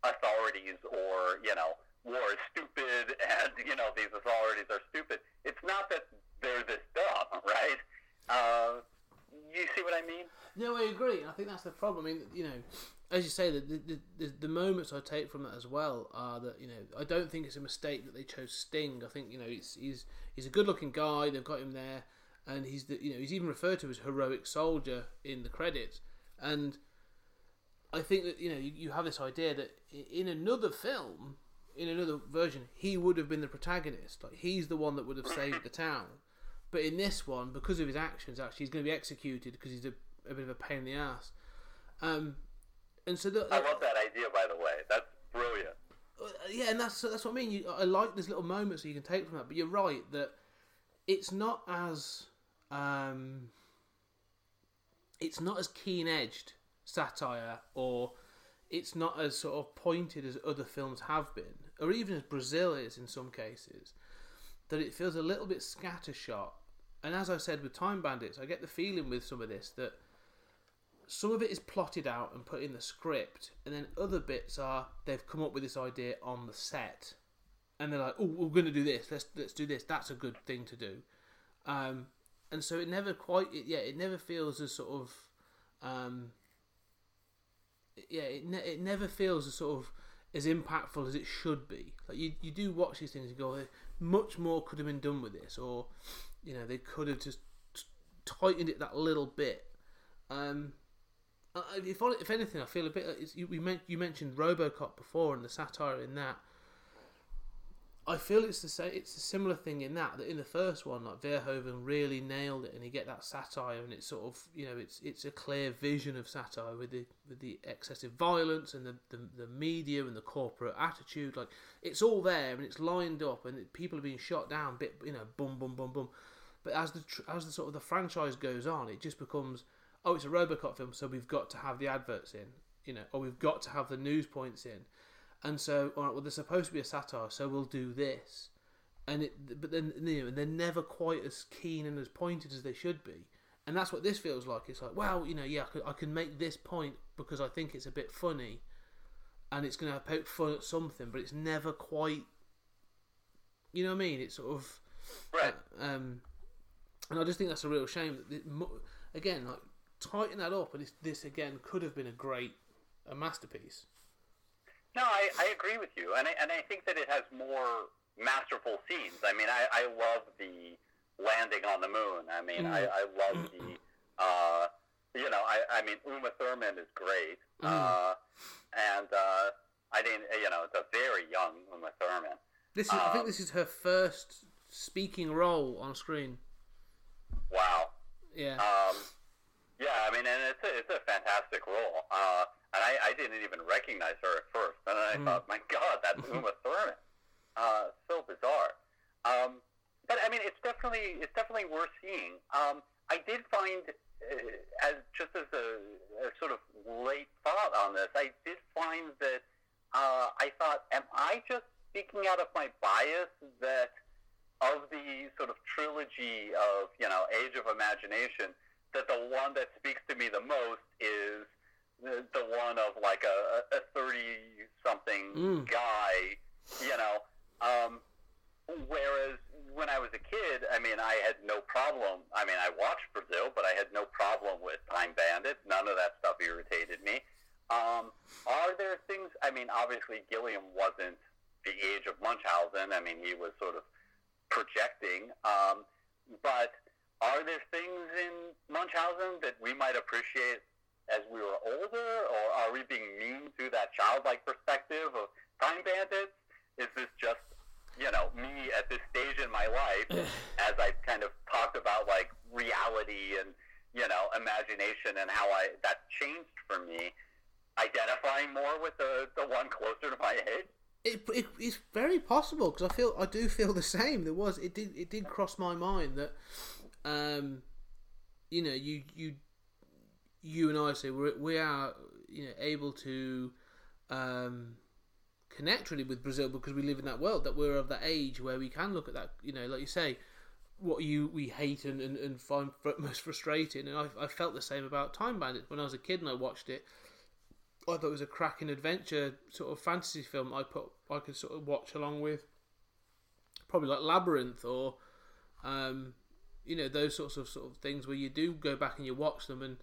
authorities or you know war is stupid and you know these authorities are stupid. It's not that they're this dumb, right? Uh, you see what I mean? No, I agree. I think that's the problem. I mean, you know, as you say, the the, the the moments I take from that as well are that you know I don't think it's a mistake that they chose Sting. I think you know he's he's he's a good looking guy. They've got him there, and he's the, you know he's even referred to as heroic soldier in the credits. And I think that you know you, you have this idea that in another film, in another version, he would have been the protagonist. Like he's the one that would have saved the town. But in this one, because of his actions, actually, he's going to be executed because he's a, a bit of a pain in the ass. Um, and so the, I love that idea, by the way. That's brilliant. uh, yeah, and that's that's what I mean. You, I like these little moments that you can take from that. But you're right that it's not as um, it's not as keen edged satire, or it's not as sort of pointed as other films have been, or even as Brazil is in some cases. That it feels a little bit scattershot. And as I said with Time Bandits, I get the feeling with some of this that some of it is plotted out and put in the script, and then other bits are they've come up with this idea on the set, and they're like, "Oh, we're going to do this. Let's let's do this. That's a good thing to do." Um, and so it never quite, it, yeah, it never feels as sort of, um, yeah, it ne- it never feels as sort of as impactful as it should be. Like you you do watch these things and go, "Eh, much more could have been done with this, or you know, they could have just tightened it that little bit. Um, uh, if if anything, I feel a bit. It's, you we men- you mentioned RoboCop before and the satire in that. I feel it's the same. It's a similar thing in that that in the first one, like Verhoeven really nailed it, and you get that satire, and it's sort of you know it's it's a clear vision of satire with the with the excessive violence and the the, the media and the corporate attitude. Like it's all there and it's lined up, and people are being shot down bit you know boom, boom, boom, boom. But as the as the sort of the franchise goes on, it just becomes oh, it's a RoboCop film, so we've got to have the adverts in, you know, or we've got to have the news points in, and so all right, well, there's supposed to be a satire, so we'll do this, and it, but then you know, they're never quite as keen and as pointed as they should be, and that's what this feels like. It's like, well, you know, yeah, I can, I can make this point because I think it's a bit funny, and it's going to poke fun at something, but it's never quite, you know what I mean? It's sort of Right. um, and I just think that's a real shame. That again, like tighten that up, and this, this again could have been a great, a masterpiece. No, I, I agree with you, and I, and I think that it has more masterful scenes. I mean, I, I love the landing on the moon. I mean, I, I love the, uh, you know, I, I mean, Uma Thurman is great, uh, and uh, I didn't, you know, it's a very young Uma Thurman. This is, I think this is her first speaking role on screen. Wow. Yeah, Um, yeah, I mean, and it's a, it's a fantastic role. Uh, and I, I didn't even recognize her at first. And then I thought, my God, that's Uma Thurman. Uh, so bizarre. Um, but I mean, it's definitely it's definitely worth seeing. Um, I did find, uh, as just as a, a sort of late thought on this, I did find that uh, I thought, am I just speaking out of my bias that of the sort of trilogy of you know Age of Imagination, that the one that speaks to me the most is the, the one of like a a thirty something Mm. guy, you know. Um, whereas when I was a kid, I mean, I had no problem. I mean, I watched Brazil, but I had no problem with Time Bandits. None of that stuff irritated me. Um, are there things? I mean, obviously Gilliam wasn't the age of Munchausen. I mean, he was sort of projecting. Um, but are there things in Munchausen that we might appreciate as we were older, or are we being mean to that childlike perspective of Time Bandits? Is this just you know, me at this stage in my life, as I kind of talked about like reality and you know imagination and how I that changed for me, identifying more with the the one closer to my age. It, it it's very possible because I feel I do feel the same. There was it did it did cross my mind that, um, you know, you you you and I say we we are you know able to, um, connect really with Brazil because we live in that world that we're of that age where we can look at that you know like you say what you we hate and, and, and find most frustrating and I, I felt the same about Time Bandits when I was a kid and I watched it I thought it was a cracking adventure sort of fantasy film I put I could sort of watch along with. Probably like Labyrinth or um, you know those sorts of sort of things where you do go back and you watch them and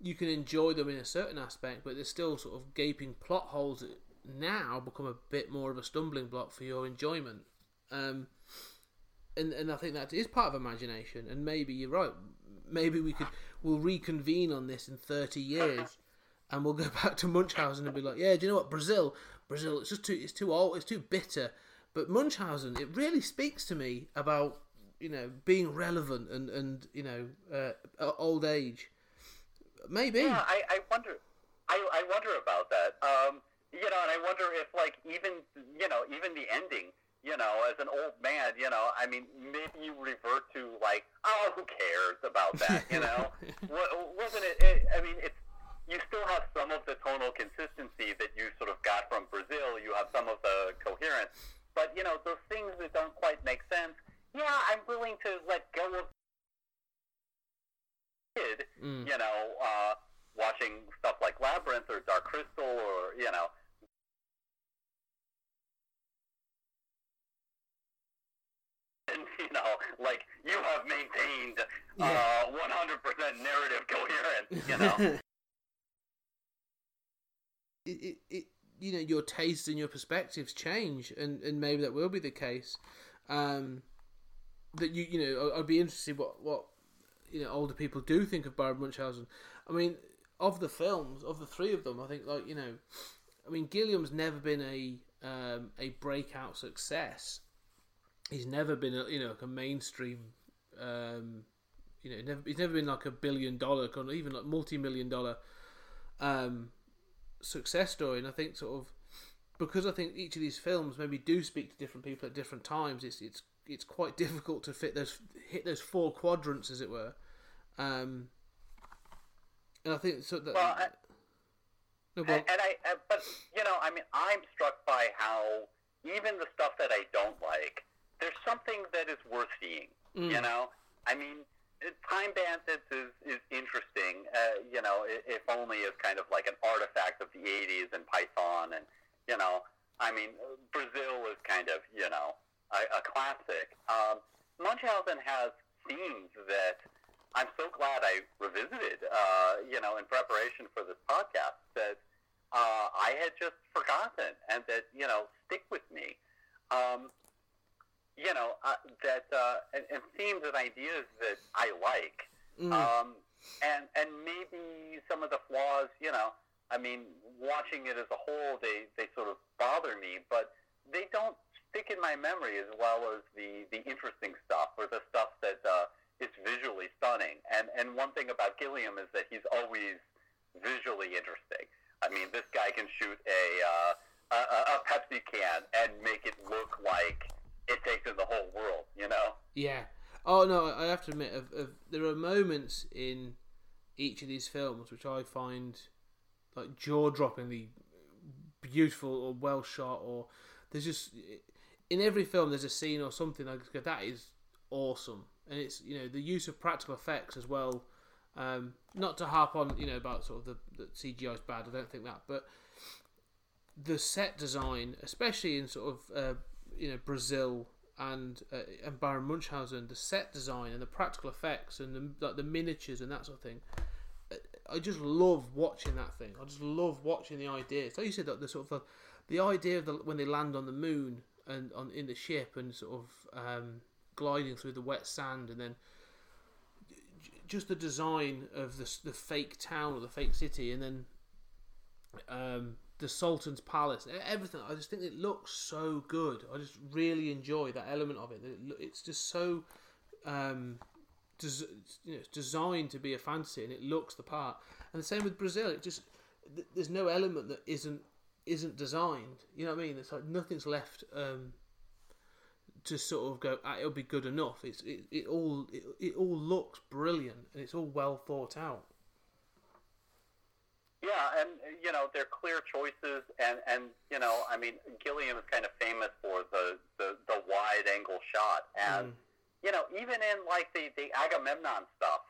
you can enjoy them in a certain aspect but there's still sort of gaping plot holes that now become a bit more of a stumbling block for your enjoyment. Um, and and I think that is part of imagination and maybe you're right. Maybe we could we'll reconvene on this in 30 years and we'll go back to Munchausen and be like, yeah, do you know what, Brazil, Brazil, it's just too, it's too old, it's too bitter. But Munchausen, it really speaks to me about you know being relevant and and you know uh, old age. Maybe. Yeah, I, I wonder. I, I wonder about that. Um, you know, and I wonder if like even you know even the ending. You know, as an old man, you know, I mean, maybe you revert to like, oh, who cares about that? You know, wasn't it, it? I mean, it's you still have some of the tonal consistency that you sort of got from Brazil. You have some of the coherence, but you know those things that don't quite make sense. Yeah, I'm willing to let go of. Kid, you know, uh, watching stuff like Labyrinth or Dark Crystal or you know. And, you know, like you have maintained uh, 100% narrative coherence. You know, it, it, you know your tastes and your perspectives change and and maybe that will be the case. Um that you you know I'd be interested what what you know older people do think of Baron Munchausen. I mean of the films of the three of them I think like you know I mean Gilliam's never been a um a breakout success. He's never been a, you know like a mainstream um you know never he's never been like a billion dollar even like multi-million dollar um success story, and I think sort of because I think each of these films maybe do speak to different people at different times. It's it's it's quite difficult to fit those hit those four quadrants, as it were. Um, and I think so that. Well, I- no, and, and I, uh, but you know, I mean, I'm struck by how even the stuff that I don't like, there's something that is worth seeing. You know, I mean, Time Bandits is is interesting. Uh, you know, if only as kind of like an artifact of the '80s and Python, and you know, I mean, Brazil is kind of you know a, a classic. Um, Munchausen has themes that I'm so glad I revisited, uh, you know, in preparation for this podcast that uh, I had just forgotten and that, you know, stick with me. Um, you know, uh, that, uh, and, and themes and ideas that I like. Um, and, and maybe some of the flaws, you know, I mean, watching it as a whole, they, they sort of bother me, but they don't stick in my memory as well as the, the interesting stuff or the stuff that uh, is visually stunning. And, and one thing about Gilliam is that he's always visually interesting. I mean, this guy can shoot a, uh, a a Pepsi can and make it look like it takes in the whole world, you know? Yeah. Oh no, I have to admit, of, of, there are moments in each of these films which I find like jaw-droppingly beautiful or well shot, or there's just in every film there's a scene or something like that is awesome, and it's you know the use of practical effects as well. Um, not to harp on you know about sort of the, the CGI is bad, I don't think that, but the set design, especially in sort of uh, you know Brazil and uh, and Baron Munchausen, the set design and the practical effects and the like the miniatures and that sort of thing. uh, I just love watching that thing. I just love watching the ideas. Like you said, that the sort of the, the idea of the, when they land on the moon and on in the ship and sort of um, gliding through the wet sand and then just the design of the the fake town or the fake city and then um, the Sultan's Palace, everything. I just think it looks so good. I just really enjoy that element of it. It It's just so um, des- you know, designed to be a fantasy, and it looks the part. And the same with Brazil. It just th- there's no element that isn't isn't designed. You know what I mean? It's like nothing's left um, to sort of go. Ah, it'll be good enough. It's it, it all it, it all looks brilliant, and it's all well thought out. Yeah, and you know they're clear choices, and and you know I mean Gilliam is kind of famous for the the, the wide angle shot, and you know even in like the the Agamemnon stuff,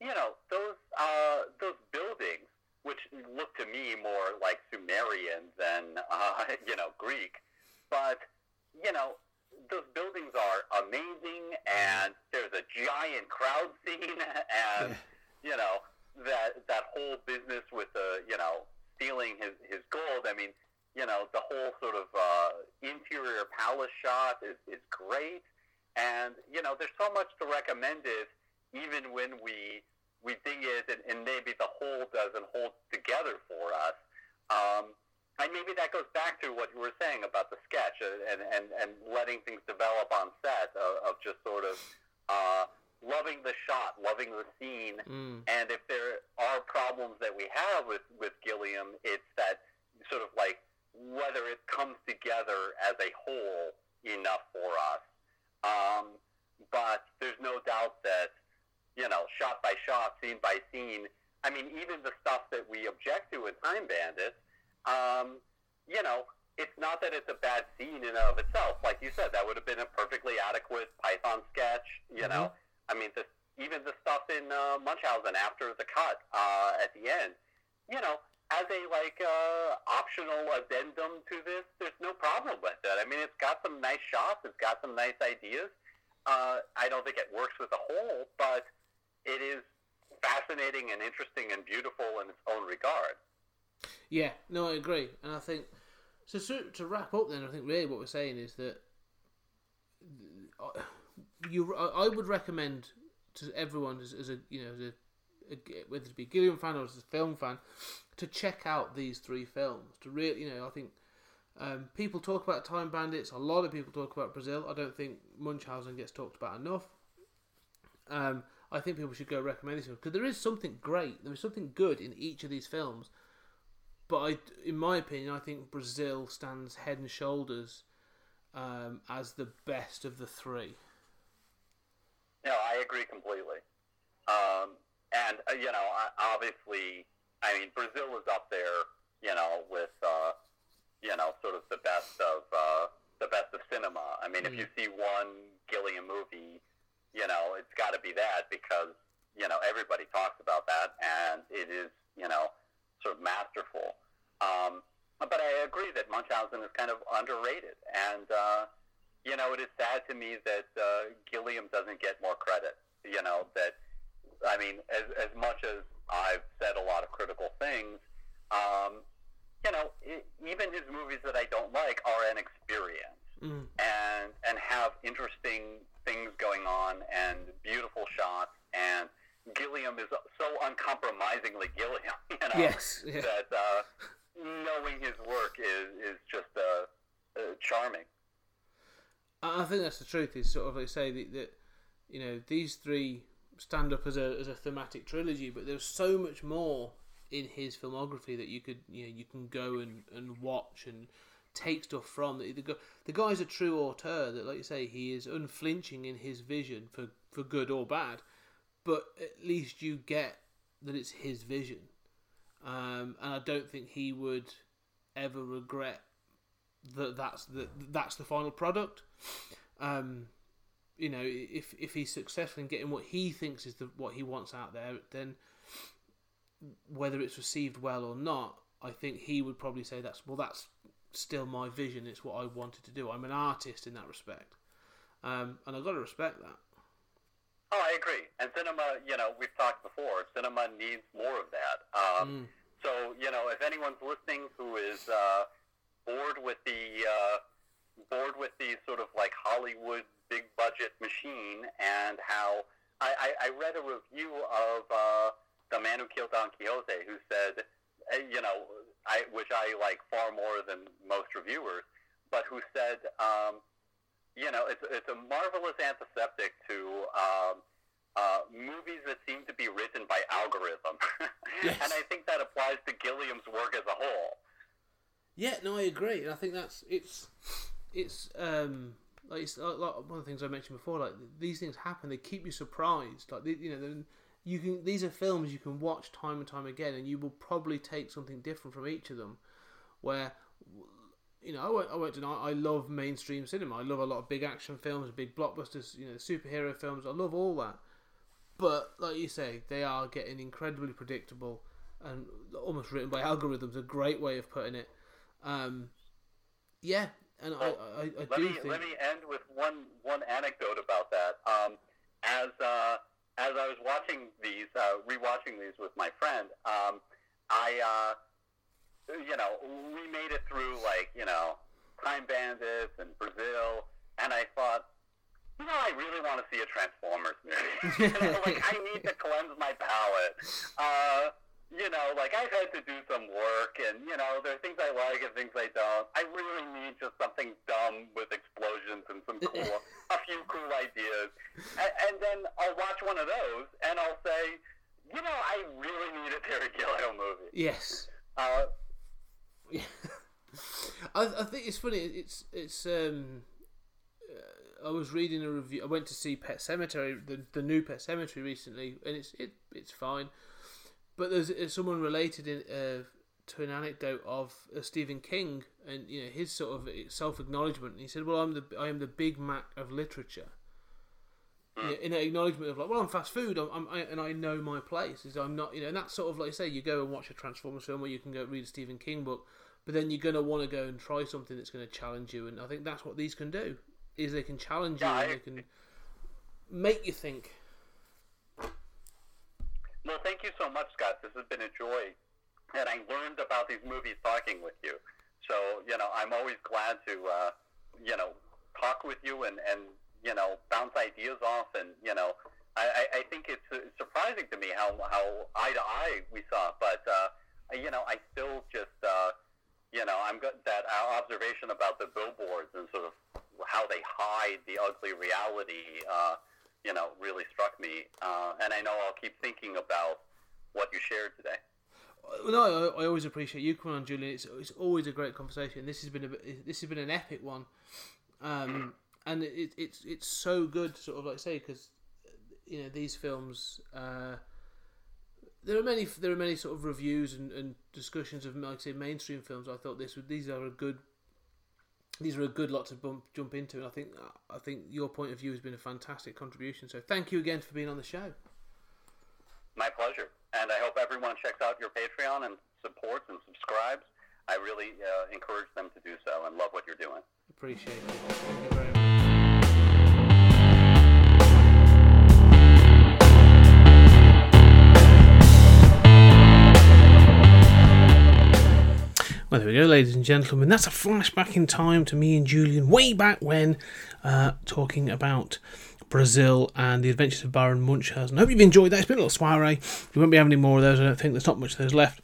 you know those uh, those buildings which look to me more like Sumerian than uh, you know Greek, but you know those buildings are amazing, and there's a giant crowd scene, and you know that that whole business with the you know stealing his his gold. I mean, you know, the whole sort of uh, interior palace shot is is great, and you know, there's so much to recommend it, even when we we dig it and, and maybe the whole doesn't hold together for us. Um, and maybe that goes back to what you were saying about the sketch uh, and, and, and letting things develop on set of, of just sort of uh, loving the shot, loving the scene. And if there are problems that we have with, with Gilliam, it's that sort of like whether it comes together as a whole enough for us. Um, but there's no doubt that, you know, shot by shot, scene by scene, I mean, even the stuff that we object to in Time Bandits, um, you know, it's not that it's a bad scene in and of itself. Like you said, that would have been a perfectly adequate Python sketch. You know, I mean, the, even the stuff in uh, Munchausen after the cut uh, at the end, you know, as a like uh, optional addendum to this, there's no problem with it. I mean, it's got some nice shots, it's got some nice ideas. Uh, I don't think it works with the whole, but it is fascinating and interesting and beautiful in its own regard. Yeah, no, I agree, and I think so. so to wrap up, then I think really what we're saying is that uh, you, I would recommend to everyone as, as a you know as a, a, whether it be a Gilliam fan or as a film fan to check out these three films. To really, you know, I think um, people talk about Time Bandits. A lot of people talk about Brazil. I don't think Munchausen gets talked about enough. Um, I think people should go recommend this because there is something great. There is something good in each of these films. But I, in my opinion, I think Brazil stands head and shoulders um, as the best of the three. I agree completely. Um, and uh, you know, I- obviously, I mean, Brazil is up there, you know, with uh, you know, sort of the best of uh, the best of cinema. I mean, if you see one Gilliam movie, you know, it's got to be that because you know everybody talks about that, and it is you know sort of masterful. Um, but I agree that Munchausen is kind of underrated, and uh, you know, it is sad to me that uh, Gilliam doesn't get more credit. You know, that I mean, as as much as I've said a lot of critical things, um, you know, i even his movies that I don't like are an experience and and have interesting things going on and beautiful shots and Gilliam is so uncompromisingly Gilliam, you know, Yes, yeah. that uh, knowing his work is is just uh, uh, charming. I think that's the truth. Is sort of like say that, that you know these three stand up as a as a thematic trilogy, but there's so much more in his filmography that you could you know you can go and, and watch and take stuff from. The, the guy's a true auteur. That, like you say, he is unflinching in his vision for for good or bad, but at least you get that it's his vision. Um, and I don't think he would ever regret that that's the that's the final product. Um, you know, if if he's successful in getting what he thinks is the what he wants out there, then whether it's received well or not, I think he would probably say that's well, that's still my vision. It's what I wanted to do. I'm an artist in that respect, um, and I've got to respect that. Oh, I agree. And cinema, you know, we've talked before. Cinema needs more of that. Um, So, you know, if anyone's listening who is uh, bored with the uh, bored with the sort of like Hollywood big budget machine and how I, I, I read a review of uh, the man who killed Don Quixote who said, eh, you know, I, which I like far more than most reviewers, but who said, um, you know, it's it's a marvelous antiseptic to um, uh, movies that seem to be written by algorithm, Yes. and I think that applies to Gilliam's work as a whole. Yeah, no, I agree, I think that's it's it's um like, it's like, like one of the things I mentioned before. Like these things happen, they keep you surprised. Like you know, you can these are films you can watch time and time again, and you will probably take something different from each of them. Where you know, I won't, I won't deny I love mainstream cinema. I love a lot of big action films, big blockbusters, you know, superhero films. I love all that. But like you say, they are getting incredibly predictable and almost written by algorithms. A great way of putting it. Um, yeah, and I, I, I Let do me think let me end with one one anecdote about that. Um, as uh, as I was watching these, uh, rewatching these with my friend, um, I uh, you know we made it through like you know Time Bandits and Brazil, and I thought. You know, I really want to see a Transformers movie. you know, like I need to cleanse my palate. Uh, you know, like I've had to do some work, and you know, there are things I like and things I don't. I really need just something dumb with explosions and some cool, a few cool ideas, and, and then I'll watch one of those, and I'll say, you know, I really need a Terry Gilliam movie. yes. Uh, I, I think it's funny. It's it's. Um, uh, I was reading a review. I went to see Pet Sematary, the the new Pet Sematary recently, and it's it it's fine. But there's, there's someone related in, uh, to an anecdote of uh, Stephen King and you know his sort of self acknowledgement. He said, "Well, I'm the I am the Big Mac of literature." You know, in an acknowledgement of like, well, I'm fast food, I'm, I'm I, and I know my place. Is I'm not, you know, and that's sort of like you say you go and watch a Transformers film, or you can go read a Stephen King book, but then you're gonna want to go and try something that's going to challenge you, and I think that's what these can do. Is they can challenge you, Yeah, and they can make you think. Well, thank you so much, Scott. This has been a joy, and I learned about these movies talking with you. So, you know, I'm always glad to, uh, you know, talk with you and, and you know, bounce ideas off. And you know, I, I, think it's, uh, surprising to me how how eye to eye we saw. But uh, you know, I still just, uh, you know, I'm got that observation about the billboards and sort of how they hide the ugly reality. Uh, you know, really struck me. Uh, and I know I'll keep thinking about what you shared today. No, I, I always appreciate you coming on, Julian. It's, it's always a great conversation. This has been a this has been an epic one, um, and it, it's it's so good, sort of like I say, because you know these films. Uh, there are many there are many sort of reviews and, and discussions of like say mainstream films. I thought this would these are a good these are a good lot to bump, jump into, and I think I think your point of view has been a fantastic contribution. So thank you again for being on the show. My pleasure. And I hope everyone checks out your Patreon and supports and subscribes. I really uh, encourage them to do so and love what you're doing. Appreciate it. Well, there we go, ladies and gentlemen. That's a flashback in time to me and Julian way back when, uh, talking about Brazil and the adventures of Baron Munchausen. I hope you've enjoyed that. It's been a little soiree. We won't be having any more of those, I don't think. There's not much of those left.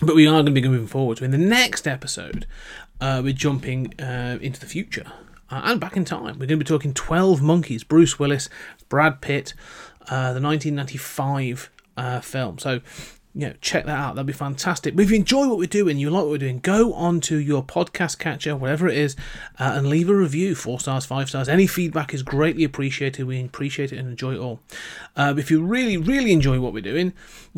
But we are going to be moving forward. So in the next episode, uh, we're jumping uh, into the future uh, and back in time. We're going to be talking 12 Monkeys, Bruce Willis, Brad Pitt, uh, the 1995 uh, film. So, you know, check that out. That'd be fantastic. But if you enjoy what we're doing, you like what we're doing, go on to your podcast catcher, whatever it is, uh, and leave a review. Four stars, five stars. Any feedback is greatly appreciated. We appreciate it and enjoy it all. Uh, if you really, really enjoy what we're doing,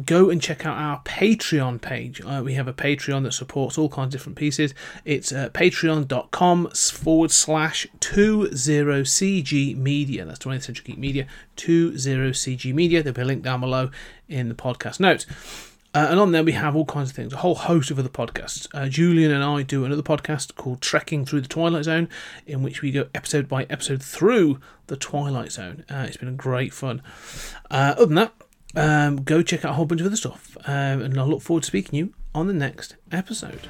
go and check out our Patreon page. Uh, we have a Patreon that supports all kinds of different pieces. It's uh, patreon.com forward slash 20cg media. That's 20th Century Geek Media, 20cg media. There'll be a link down below in the podcast notes. Uh, and on there, we have all kinds of things, a whole host of other podcasts. Uh, Julian and I do another podcast called Trekking Through the Twilight Zone, in which we go episode by episode through the Twilight Zone. Uh, it's been great fun. Uh, other than that, um, go check out a whole bunch of other stuff. Um, and I'll look forward to speaking to you on the next episode.